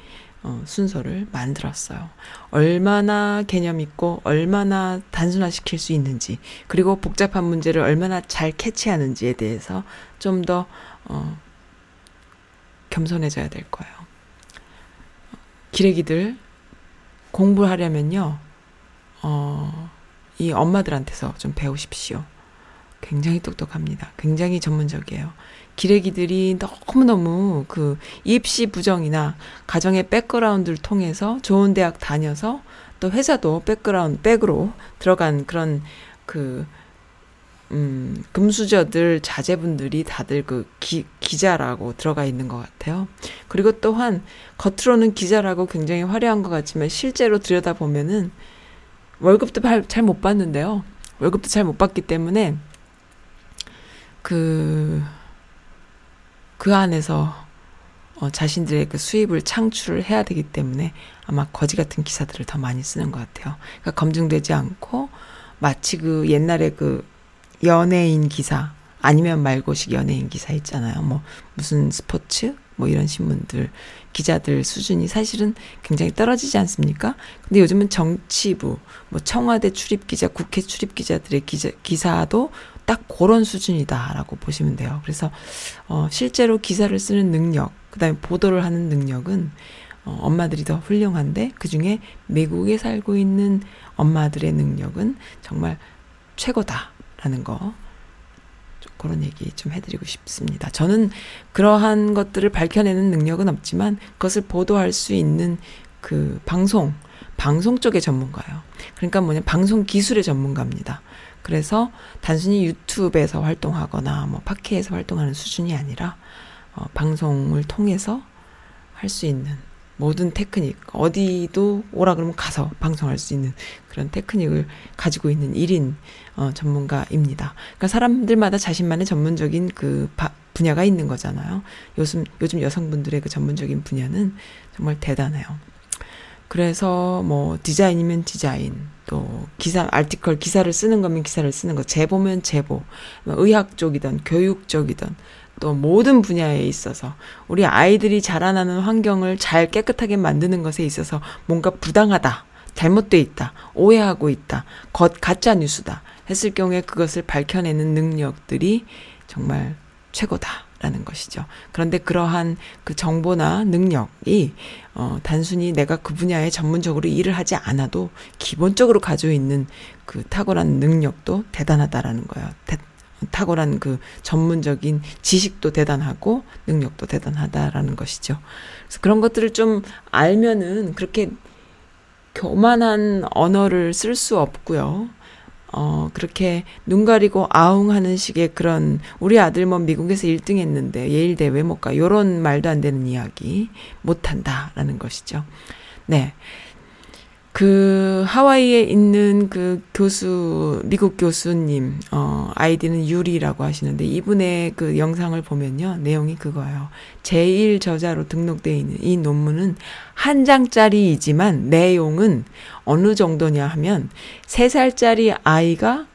어, 순서를 만들었어요. 얼마나 개념 있고 얼마나 단순화시킬 수 있는지 그리고 복잡한 문제를 얼마나 잘 캐치하는지에 대해서 좀더 어, 겸손해져야 될 거예요. 기레기들 공부하려면요, 어, 이 엄마들한테서 좀 배우십시오. 굉장히 똑똑합니다. 굉장히 전문적이에요. 기레기들이 너무너무 그 입시 부정이나 가정의 백그라운드를 통해서 좋은 대학 다녀서 또 회사도 백그라운드, 백으로 들어간 그런 그, 음, 금수저들, 자제분들이 다들 그 기, 기자라고 들어가 있는 것 같아요. 그리고 또한 겉으로는 기자라고 굉장히 화려한 것 같지만 실제로 들여다보면은 월급도 잘 못 받는대요. 월급도 잘 못 받기 때문에 그, 그 안에서 어, 자신들의 그 수입을 창출을 해야 되기 때문에 아마 거지 같은 기사들을 더 많이 쓰는 것 같아요. 그러니까 검증되지 않고 마치 그 옛날에 그 연예인 기사, 아니면 말고식 연예인 기사 있잖아요. 뭐 무슨 스포츠 뭐 이런 신문들 기자들 수준이 사실은 굉장히 떨어지지 않습니까? 근데 요즘은 정치부, 뭐 청와대 출입 기자, 국회 출입 기자들의 기자, 기사도 딱 그런 수준이다라고 보시면 돼요. 그래서 어 실제로 기사를 쓰는 능력, 그다음에 보도를 하는 능력은 어, 엄마들이 더 훌륭한데 그 중에 미국에 살고 있는 엄마들의 능력은 정말 최고다 라는 거 그런 얘기 좀 해드리고 싶습니다. 저는 그러한 것들을 밝혀내는 능력은 없지만 그것을 보도할 수 있는 그 방송, 방송 쪽의 전문가예요. 그러니까 뭐냐, 방송 기술의 전문가입니다. 그래서 단순히 유튜브에서 활동하거나 뭐 팟캐에서 활동하는 수준이 아니라 어, 방송을 통해서 할 수 있는 모든 테크닉 어디도 오라 그러면 가서 방송할 수 있는 그런 테크닉을 가지고 있는 1인 어, 전문가입니다. 그러니까 사람들마다 자신만의 전문적인 그 바, 분야가 있는 거잖아요. 요즘 요즘 여성분들의 그 전문적인 분야는 정말 대단해요. 그래서 뭐 디자인이면 디자인, 또 기사 아티클 기사를 쓰는 거면 기사를 쓰는 거, 제보면 제보, 뭐 의학 쪽이든 교육 쪽이든 또 모든 분야에 있어서 우리 아이들이 자라나는 환경을 잘 깨끗하게 만드는 것에 있어서 뭔가 부당하다, 잘못돼 있다, 오해하고 있다, 겉 가짜 뉴스다 했을 경우에 그것을 밝혀내는 능력들이 정말 최고다라는 것이죠. 그런데 그러한 그 정보나 능력이 어 단순히 내가 그 분야에 전문적으로 일을 하지 않아도 기본적으로 가지고 있는 그 탁월한 능력도 대단하다라는 거예요. 대, 탁월한 그 전문적인 지식도 대단하고 능력도 대단하다라는 것이죠. 그래서 그런 것들을 좀 알면은 그렇게 교만한 언어를 쓸 수 없고요. 어, 그렇게 눈 가리고 아웅 하는 식의 그런, 우리 아들 뭐 미국에서 1등 했는데 예일대 왜 못 가? 요런 말도 안 되는 이야기 못 한다라는 것이죠. 네. 그 하와이에 있는 그 교수 미국 교수님 어 아이디는 유리라고 하시는데 이분의 그 영상을 보면요 내용이 그거예요 제1 저자로 등록돼 있는 이 논문은 한 장짜리이지만 내용은 어느 정도냐 하면 3살짜리 아이가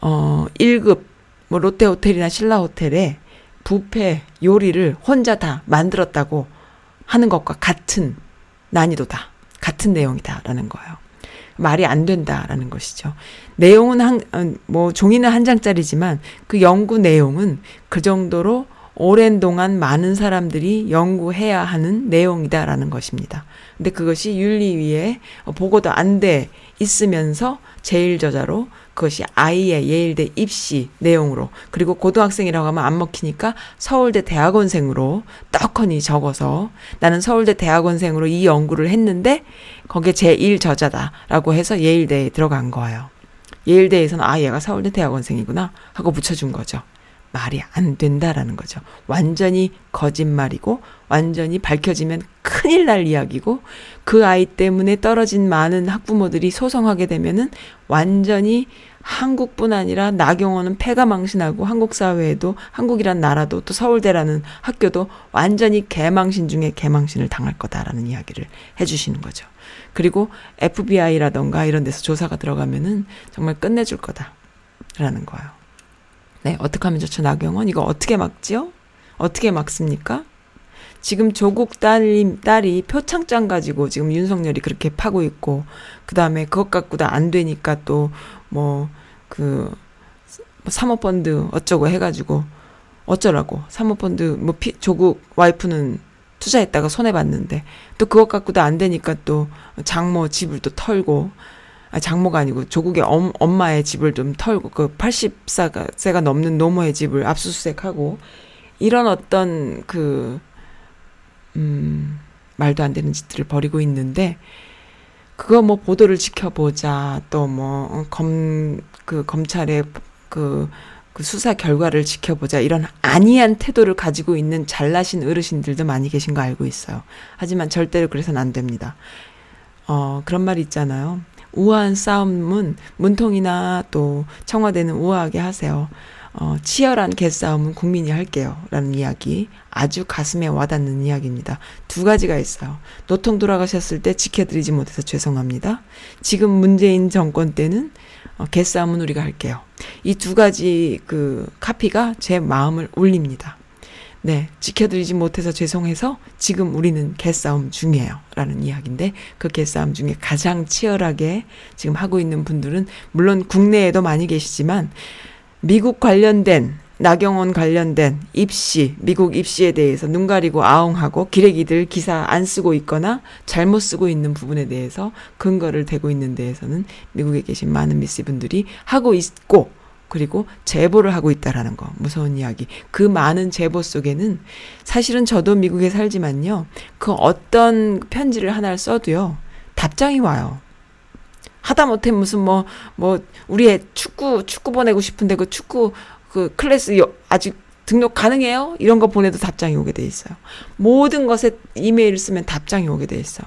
어 1급 뭐 롯데 호텔이나 신라 호텔에 부페 요리를 혼자 다 만들었다고 하는 것과 같은 난이도다. 같은 내용이다라는 거예요. 말이 안 된다라는 것이죠. 내용은 한, 어, 뭐, 종이는 한 장짜리지만 그 연구 내용은 그 정도로 오랜 동안 많은 사람들이 연구해야 하는 내용이다라는 것입니다. 근데 그것이 윤리위에 보고도 안 돼 있으면서 제일 저자로 그것이 아이의 예일대 입시 내용으로 그리고 고등학생이라고 하면 안 먹히니까 서울대 대학원생으로 떡하니 적어서 나는 서울대 대학원생으로 이 연구를 했는데 거기에 제1 저자다라고 해서 예일대에 들어간 거예요. 예일대에서는 아 얘가 서울대 대학원생이구나 하고 붙여준 거죠. 말이 안 된다라는 거죠. 완전히 거짓말이고 완전히 밝혀지면 큰일 날 이야기고 그 아이 때문에 떨어진 많은 학부모들이 소송하게 되면은 완전히 한국뿐 아니라 나경원은 폐가 망신하고 한국 사회에도 한국이란 나라도 또 서울대라는 학교도 완전히 개망신 중에 개망신을 당할 거다라는 이야기를 해주시는 거죠. 그리고 FBI라던가 이런 데서 조사가 들어가면은 정말 끝내줄 거다라는 거예요. 네, 어떻게 하면 좋죠, 나경원? 이거 어떻게 막지요? 어떻게 막습니까? 지금 조국 딸이, 딸이 표창장 가지고 지금 윤석열이 그렇게 파고 있고, 그 다음에 그것 갖고도 안 되니까 또, 뭐, 그, 사모펀드 어쩌고 해가지고, 어쩌라고. 사모펀드, 뭐, 피, 조국 와이프는 투자했다가 손해봤는데, 또 그것 갖고도 안 되니까 또 장모 집을 또 털고, 아, 장모가 아니고 조국의 엄, 엄마의 집을 좀 털고 그 80세가 넘는 노모의 집을 압수수색하고 이런 어떤 그, 음, 말도 안 되는 짓들을 벌이고 있는데 그거 뭐 보도를 지켜보자 또 뭐 검 그 검찰의 그, 그 수사 결과를 지켜보자 이런 안이한 태도를 가지고 있는 잘나신 어르신들도 많이 계신 거 알고 있어요. 하지만 절대로 그래서는 안 됩니다. 어 그런 말 있잖아요. 우아한 싸움은 문통이나 또 청와대는 우아하게 하세요. 어, 치열한 개싸움은 국민이 할게요. 라는 이야기. 아주 가슴에 와닿는 이야기입니다. 두 가지가 있어요. 노통 돌아가셨을 때 지켜드리지 못해서 죄송합니다. 지금 문재인 정권 때는 어, 개싸움은 우리가 할게요. 이 두 가지 그 카피가 제 마음을 울립니다. 네, 지켜드리지 못해서 죄송해서 지금 우리는 개싸움 중이에요. 라는 이야기인데 그 개싸움 중에 가장 치열하게 지금 하고 있는 분들은 물론 국내에도 많이 계시지만 미국 관련된 나경원 관련된 입시, 미국 입시에 대해서 눈 가리고 아웅하고 기레기들 기사 안 쓰고 있거나 잘못 쓰고 있는 부분에 대해서 근거를 대고 있는 데에서는 미국에 계신 많은 미스 분들이 하고 있고 그리고 제보를 하고 있다라는 거 무서운 이야기. 그 많은 제보 속에는 사실은 저도 미국에 살지만요. 그 어떤 편지를 하나를 써도요. 답장이 와요. 하다못해 무슨 뭐, 뭐, 우리 애 축구, 축구 보내고 싶은데 그 축구 그 클래스 여- 아직 등록 가능해요? 이런 거 보내도 답장이 오게 돼 있어요. 모든 것에 이메일을 쓰면 답장이 오게 돼 있어.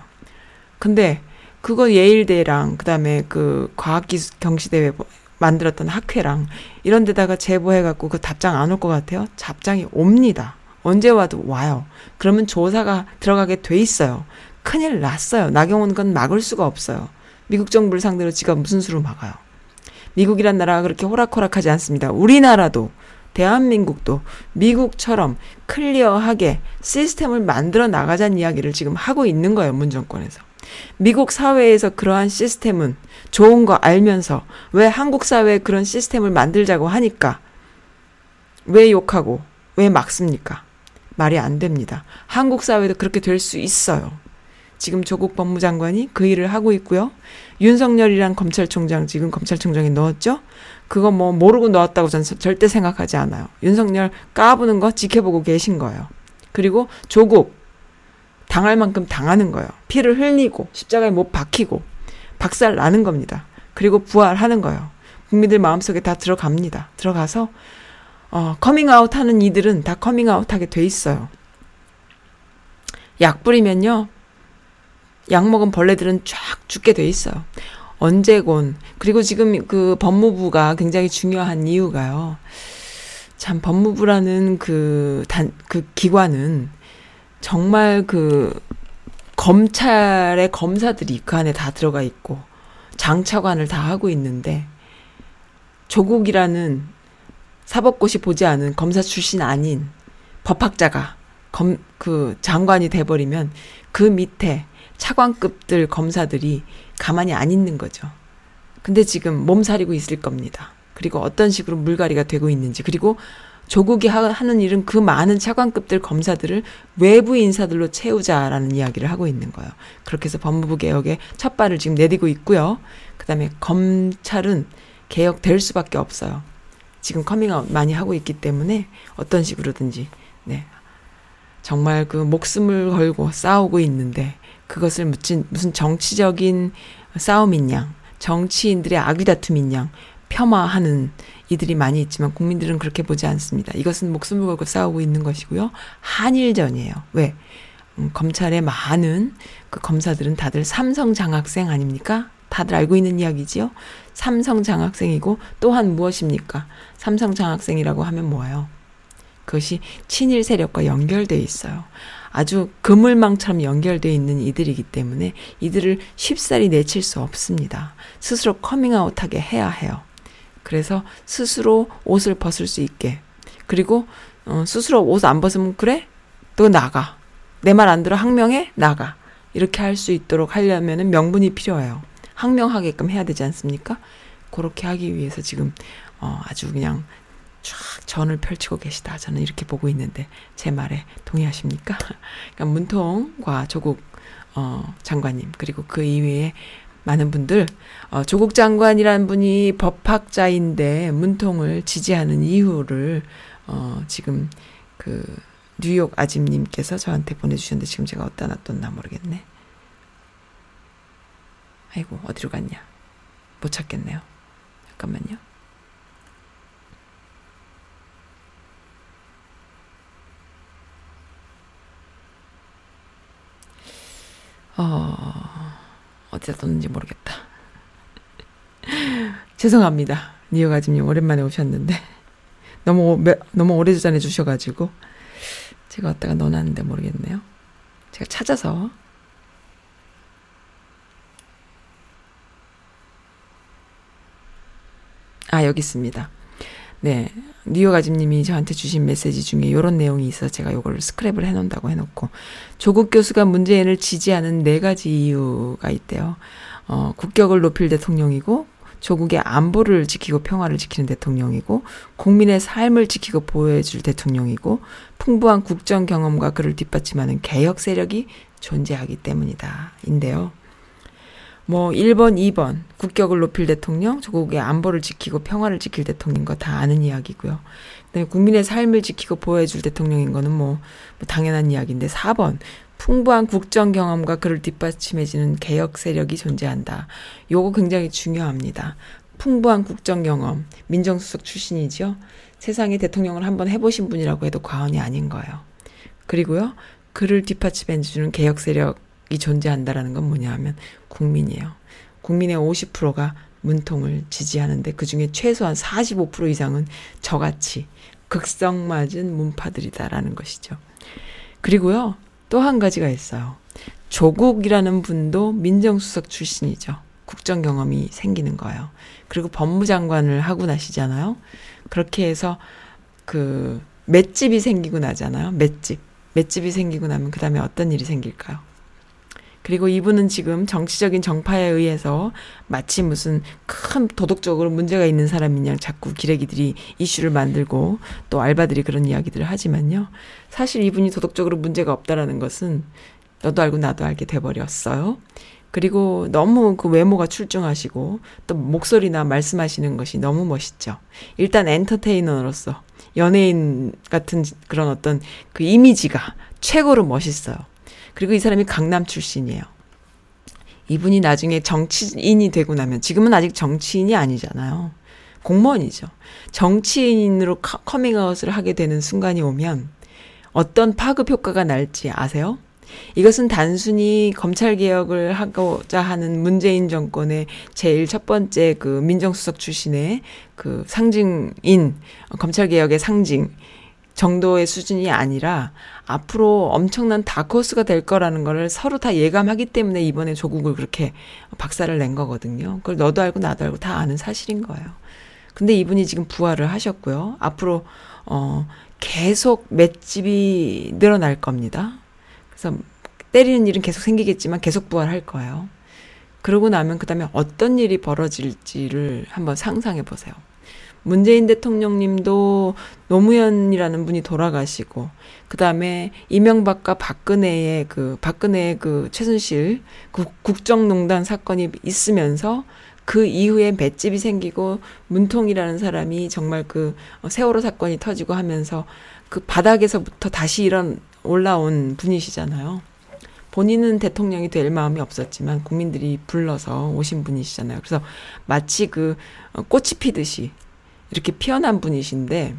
근데 그거 예일대랑 그다음에 그 과학기술 경시대회 뭐 만들었던 학회랑 이런 데다가 제보해갖고 그 답장 안 올 것 같아요? 답장이 옵니다. 언제 와도 와요. 그러면 조사가 들어가게 돼 있어요. 큰일 났어요. 나경원 건 막을 수가 없어요. 미국 정부를 상대로 지가 무슨 수로 막아요. 미국이란 나라가 그렇게 호락호락하지 않습니다. 우리나라도 대한민국도 미국처럼 클리어하게 시스템을 만들어 나가자는 이야기를 지금 하고 있는 거예요. 문정권에서. 미국 사회에서 그러한 시스템은 좋은 거 알면서 왜 한국 사회에 그런 시스템을 만들자고 하니까 왜 욕하고 왜 막습니까? 말이 안 됩니다. 한국 사회도 그렇게 될 수 있어요. 지금 조국 법무장관이 그 일을 하고 있고요. 윤석열이란 검찰총장 지금 검찰총장에 넣었죠? 그거 뭐 모르고 넣었다고 저는 절대 생각하지 않아요. 윤석열 까부는 거 지켜보고 계신 거예요. 그리고 조국 당할 만큼 당하는 거예요. 피를 흘리고 십자가에 못 박히고 박살 나는 겁니다. 그리고 부활하는 거예요. 국민들 마음속에 다 들어갑니다. 들어가서 어, 커밍아웃 하는 이들은 다 커밍아웃 하게 돼 있어요. 약 뿌리면요. 약 먹은 벌레들은 쫙 죽게 돼 있어요. 언제곤. 그리고 지금 그 법무부가 굉장히 중요한 이유가요. 참, 법무부라는 그 단, 그 기관은 정말 그 검찰의 검사들이 그 안에 다 들어가 있고 장차관을 다 하고 있는데 조국이라는 사법고시 보지 않은 검사 출신 아닌 법학자가 검, 그 장관이 돼버리면 그 밑에 차관급들 검사들이 가만히 안 있는 거죠. 근데 지금 몸 사리고 있을 겁니다. 그리고 어떤 식으로 물갈이가 되고 있는지 그리고 조국이 하- 하는 일은 그 많은 차관급들 검사들을 외부 인사들로 채우자라는 이야기를 하고 있는 거예요. 그렇게 해서 법무부 개혁에 첫 발을 지금 내딛고 있고요. 그다음에 검찰은 개혁될 수밖에 없어요. 지금 커밍아웃 많이 하고 있기 때문에 어떤 식으로든지 네. 정말 그 목숨을 걸고 싸우고 있는데 그것을 무슨 무슨 정치적인 싸움인 양, 정치인들의 악의 다툼인 양 폄하하는 이들이 많이 있지만 국민들은 그렇게 보지 않습니다. 이것은 목숨을 걸고 싸우고 있는 것이고요. 한일전이에요. 왜? 음, 검찰의 많은 그 검사들은 다들 삼성 장학생 아닙니까? 다들 알고 있는 이야기지요. 삼성 장학생이고 또한 무엇입니까? 삼성 장학생이라고 하면 뭐예요? 그것이 친일 세력과 연결돼 있어요. 아주 그물망처럼 연결돼 있는 이들이기 때문에 이들을 쉽사리 내칠 수 없습니다. 스스로 커밍아웃하게 해야 해요. 그래서 스스로 옷을 벗을 수 있게 그리고 어, 스스로 옷 안 벗으면 그래? 너 나가. 내 말 안 들어 항명해? 나가. 이렇게 할 수 있도록 하려면은 명분이 필요해요. 항명하게끔 해야 되지 않습니까? 그렇게 하기 위해서 지금 어, 아주 그냥 쫙 전을 펼치고 계시다. 저는 이렇게 보고 있는데 제 말에 동의하십니까? 그러니까 문통과 조국 어, 장관님 그리고 그 이외에 많은 분들 어, 조국 장관이라는 분이 법학자인데 문통을 지지하는 이유를 어, 지금 그 뉴욕 아짐님께서 저한테 보내주셨는데 지금 제가 어디다 놔뒀나 모르겠네. 아이고 어디로 갔냐? 못 찾겠네요. 잠깐만요. 어, 어디다 뒀는지 모르겠다. 죄송합니다. 니오 가짐님 오랜만에 오셨는데 너무 너무 오래전에 주셔가지고 제가 어디다가 넣어놨는데 모르겠네요. 제가 찾아서 아, 여기 있습니다. 네. 뉴욕 아집님이 저한테 주신 메시지 중에 이런 내용이 있어 제가 요거를 스크랩을 해놓는다고 해놓고 조국 교수가 문재인을 지지하는 네 가지 이유가 있대요. 어, 국격을 높일 대통령이고 조국의 안보를 지키고 평화를 지키는 대통령이고 국민의 삶을 지키고 보호해줄 대통령이고 풍부한 국정 경험과 그를 뒷받침하는 개혁 세력이 존재하기 때문이다. 인데요. 뭐 1번, 2번 국격을 높일 대통령, 조국의 안보를 지키고 평화를 지킬 대통령인 거 다 아는 이야기고요. 국민의 삶을 지키고 보호해줄 대통령인 거는 뭐, 뭐 당연한 이야기인데 4번 풍부한 국정 경험과 그를 뒷받침해지는 개혁 세력이 존재한다. 요거 굉장히 중요합니다. 풍부한 국정 경험, 민정수석 출신이죠. 세상에 대통령을 한번 해보신 분이라고 해도 과언이 아닌 거예요. 그리고요, 그를 뒷받침해주는 개혁 세력이 존재한다라는 건 뭐냐 하면 국민이에요. 국민의 50%가 문통을 지지하는데 그 중에 최소한 45% 이상은 저같이 극성맞은 문파들이다라는 것이죠. 그리고요, 또 한 가지가 있어요. 조국이라는 분도 민정수석 출신이죠. 국정 경험이 생기는 거예요. 그리고 법무장관을 하고 나시잖아요. 그렇게 해서 그 맷집이 생기고 나잖아요. 맷집. 맷집이 생기고 나면 그 다음에 어떤 일이 생길까요? 그리고 이분은 지금 정치적인 정파에 의해서 마치 무슨 큰 도덕적으로 문제가 있는 사람인 양 자꾸 기레기들이 이슈를 만들고 또 알바들이 그런 이야기들을 하지만요. 사실 이분이 도덕적으로 문제가 없다라는 것은 너도 알고 나도 알게 돼버렸어요. 그리고 너무 그 외모가 출중하시고 또 목소리나 말씀하시는 것이 너무 멋있죠. 일단 엔터테이너로서 연예인 같은 그런 어떤 그 이미지가 최고로 멋있어요. 그리고 이 사람이 강남 출신이에요. 이분이 나중에 정치인이 되고 나면 지금은 아직 정치인이 아니잖아요. 공무원이죠. 정치인으로 커- 커밍아웃을 하게 되는 순간이 오면 어떤 파급 효과가 날지 아세요? 이것은 단순히 검찰 개혁을 하고자 하는 문재인 정권의 제일 첫 번째 그 민정수석 출신의 그 상징인 검찰 개혁의 상징 정도의 수준이 아니라 앞으로 엄청난 다크호스가 될 거라는 거를 서로 다 예감하기 때문에 이번에 조국을 그렇게 박살을 낸 거거든요. 그걸 너도 알고 나도 알고 다 아는 사실인 거예요. 근데 이분이 지금 부활을 하셨고요. 앞으로 어 계속 맷집이 늘어날 겁니다. 그래서 때리는 일은 계속 생기겠지만 계속 부활할 거예요. 그러고 나면 그다음에 어떤 일이 벌어질지를 한번 상상해 보세요. 문재인 대통령님도 노무현이라는 분이 돌아가시고 그 다음에 이명박과 박근혜의 그 박근혜의 그 최순실 국, 국정농단 사건이 있으면서 그 이후에 맷집이 생기고 문통이라는 사람이 정말 그 세월호 사건이 터지고 하면서 그 바닥에서부터 다시 일어나 올라온 분이시잖아요. 본인은 대통령이 될 마음이 없었지만 국민들이 불러서 오신 분이시잖아요. 그래서 마치 그 어, 꽃이 피듯이 이렇게 피어난 분이신데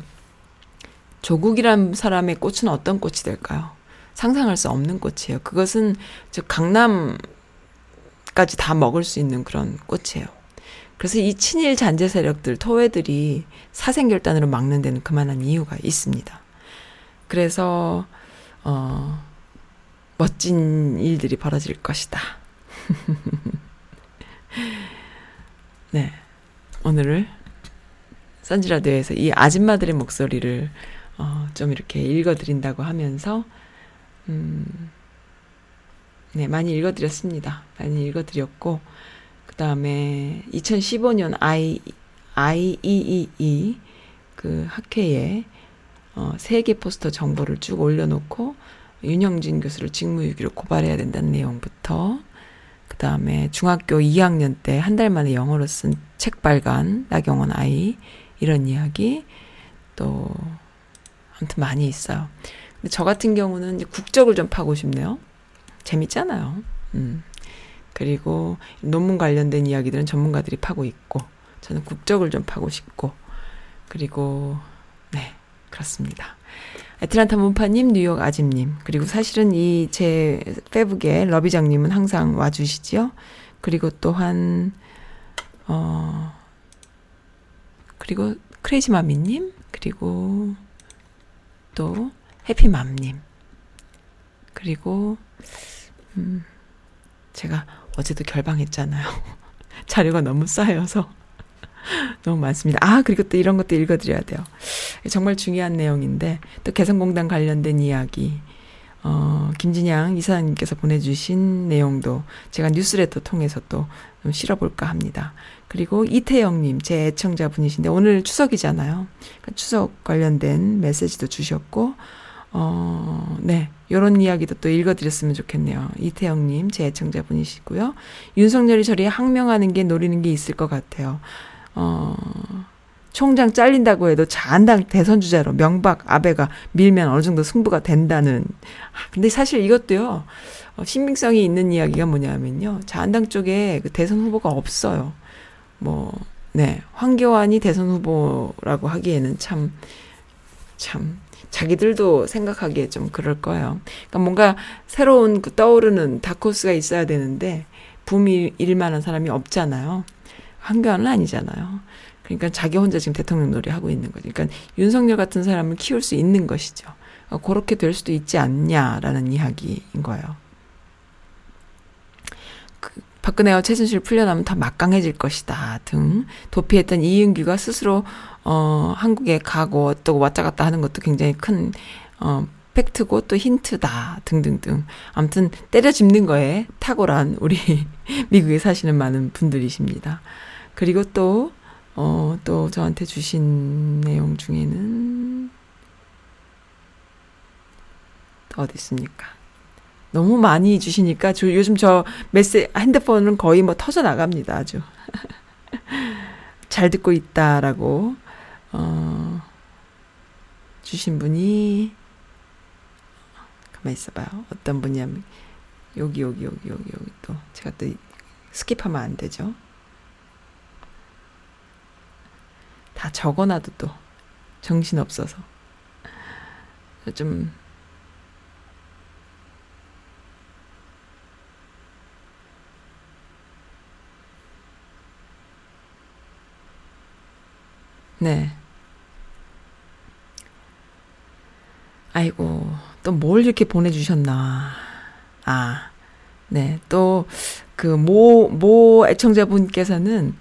조국이란 사람의 꽃은 어떤 꽃이 될까요? 상상할 수 없는 꽃이에요. 그것은 저 강남까지 다 먹을 수 있는 그런 꽃이에요. 그래서 이 친일 잔재 세력들, 토회들이 사생결단으로 막는 데는 그만한 이유가 있습니다. 그래서 어 멋진 일들이 벌어질 것이다. 네. 오늘을 선지라드에서 이 아줌마들의 목소리를 어, 좀 이렇게 읽어드린다고 하면서 음, 네 많이 읽어드렸습니다. 많이 읽어드렸고 그 다음에 2015년 I IEEE 그 학회에 어, 세계 포스터 정보를 쭉 올려놓고 윤영진 교수를 직무유기로 고발해야 된다는 내용부터 그 다음에 중학교 2학년 때 한 달 만에 영어로 쓴 책 발간 나경원 아이 이런 이야기 또 아무튼 많이 있어요. 근데 저 같은 경우는 국적을 좀 파고 싶네요. 재밌잖아요. 음. 그리고 논문 관련된 이야기들은 전문가들이 파고 있고 저는 국적을 좀 파고 싶고 그리고 네 그렇습니다. 애틀란타 문파님, 뉴욕 아짐님, 그리고 사실은 이 제 페북에 러비장님은 항상 와주시지요. 그리고 또한 어 그리고 크레이지 마미님, 그리고 또 해피맘님, 그리고 음 제가 어제도 결방했잖아요. 자료가 너무 쌓여서 너무 많습니다. 아, 그리고 또 이런 것도 읽어드려야 돼요. 정말 중요한 내용인데, 또 개성공단 관련된 이야기, 어, 김진양 이사님께서 보내주신 내용도 제가 뉴스레터 통해서 또좀 실어볼까 합니다. 그리고 이태영님, 제 애청자 분이신데, 오늘 추석이잖아요. 그러니까 추석 관련된 메시지도 주셨고, 어, 네. 요런 이야기도 또 읽어드렸으면 좋겠네요. 이태영님, 제 애청자 분이시고요. 윤석열이 저리 항명하는 게 노리는 게 있을 것 같아요. 어, 총장 잘린다고 해도 자한당 대선 주자로 명박 아베가 밀면 어느 정도 승부가 된다는. 아, 근데 사실 이것도요. 어, 신빙성이 있는 이야기가 뭐냐면요. 자한당 쪽에 그 대선 후보가 없어요. 뭐, 네. 황교안이 대선 후보라고 하기에는 참, 참, 자기들도 생각하기에 좀 그럴 거예요. 그러니까 뭔가 새로운 그 떠오르는 다코스가 있어야 되는데, 붐이 일 만한 사람이 없잖아요. 황교안은 아니잖아요. 그러니까 자기 혼자 지금 대통령 놀이 하고 있는 거죠. 그러니까 윤석열 같은 사람을 키울 수 있는 것이죠. 어, 그렇게 될 수도 있지 않냐라는 이야기인 거예요. 그 박근혜와 최순실 풀려나면 더 막강해질 것이다 등 도피했던 이은규가 스스로 어 한국에 가고 또 왔다 갔다 하는 것도 굉장히 큰 어, 팩트고 또 힌트다 등등등 아무튼 때려 짚는 거에 탁월한 우리 미국에 사시는 많은 분들이십니다. 그리고 또 어, 또 저한테 주신 내용 중에는 어디 있습니까? 너무 많이 주시니까 저 요즘 저 메시 핸드폰은 거의 뭐 터져 나갑니다. 아주 잘 듣고 있다라고 어, 주신 분이 가만 있어봐요. 어떤 분이냐면 여기 여기 여기 여기 여기 또 제가 또 skip하면 안 되죠. 다 적어놔도 또 정신 없어서 좀 네. 아이고, 또 뭘 이렇게 보내주셨나. 아, 네. 또, 그, 모, 모 애청자분께서는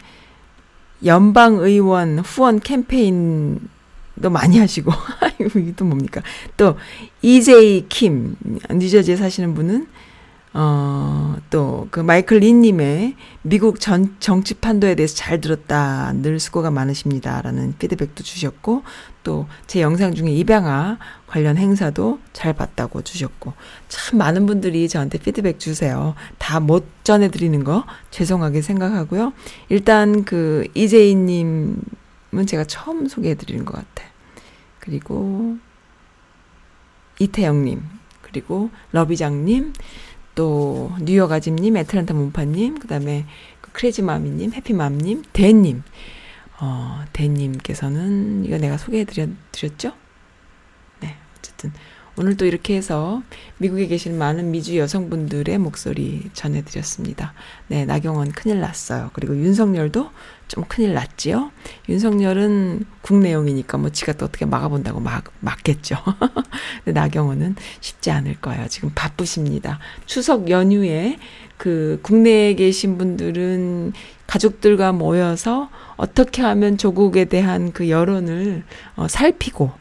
연방의원 후원 캠페인도 많이 하시고, 아이고, 이게 또 뭡니까? 또, EJ 킴, 뉴저지에 사시는 분은 어, 또, 그 마이클 린님의 미국 전, 정치 판도에 대해서 잘 들었다. 늘 수고가 많으십니다. 라는 피드백도 주셨고, 또 제 영상 중에 입양아 관련 행사도 잘 봤다고 주셨고, 참 많은 분들이 저한테 피드백 주세요. 다 못 전해드리는 거 죄송하게 생각하고요. 일단 그 이재희님은 제가 처음 소개해드리는 것 같아. 그리고 이태영님, 그리고 러비장님, 또 뉴욕 아짐님, 애틀란타 문파님, 그다음에 그 크레이지마미님, 해피맘님, 대님, 어 대님께서는 이거 내가 소개해드렸 드렸죠? 네, 어쨌든 오늘 또 이렇게 해서 미국에 계신 많은 미주 여성분들의 목소리 전해드렸습니다. 네, 나경원 큰일 났어요. 그리고 윤석열도 좀 큰일 났지요. 윤석열은 국내용이니까 뭐 지가 또 어떻게 막아본다고 막 막겠죠. 근데 나경원은 쉽지 않을 거예요. 지금 바쁘십니다. 추석 연휴에 그 국내에 계신 분들은 가족들과 모여서 어떻게 하면 조국에 대한 그 여론을 어, 살피고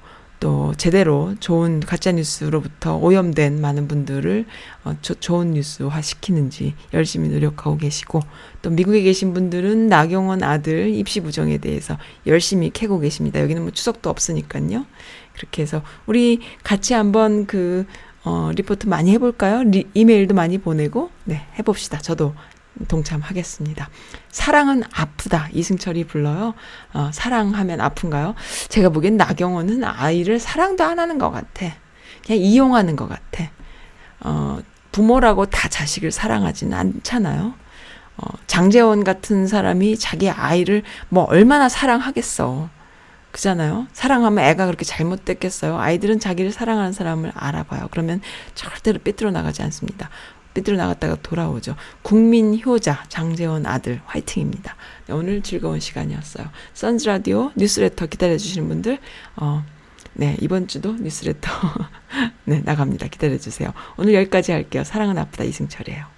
또 제대로 좋은 가짜 뉴스로부터 오염된 많은 분들을 어, 조, 좋은 뉴스화 시키는지 열심히 노력하고 계시고 또 미국에 계신 분들은 나경원 아들 입시 부정에 대해서 열심히 캐고 계십니다. 여기는 뭐 추석도 없으니까요. 그렇게 해서 우리 같이 한번 그 어, 리포트 많이 해볼까요? 리, 이메일도 많이 보내고 네 해봅시다. 저도 동참하겠습니다. 사랑은 아프다. 이승철이 불러요. 어, 사랑하면 아픈가요? 제가 보기엔 나경원은 아이를 사랑도 안 하는 것 같아. 그냥 이용하는 것 같아. 어, 부모라고 다 자식을 사랑하지는 않잖아요. 어, 장재원 같은 사람이 자기 아이를 뭐 얼마나 사랑하겠어. 그잖아요. 사랑하면 애가 그렇게 잘못됐겠어요. 아이들은 자기를 사랑하는 사람을 알아봐요. 그러면 절대로 삐뚤어 나가지 않습니다. 삐뚤어 나갔다가 돌아오죠. 국민 효자 장재원 아들 화이팅입니다. 네, 오늘 즐거운 시간이었어요. 선즈 라디오 뉴스레터 기다려 주시는 분들 어 네, 이번 주도 뉴스레터 네, 나갑니다. 기다려 주세요. 오늘 여기까지 할게요. 사랑은 아프다 이승철이에요.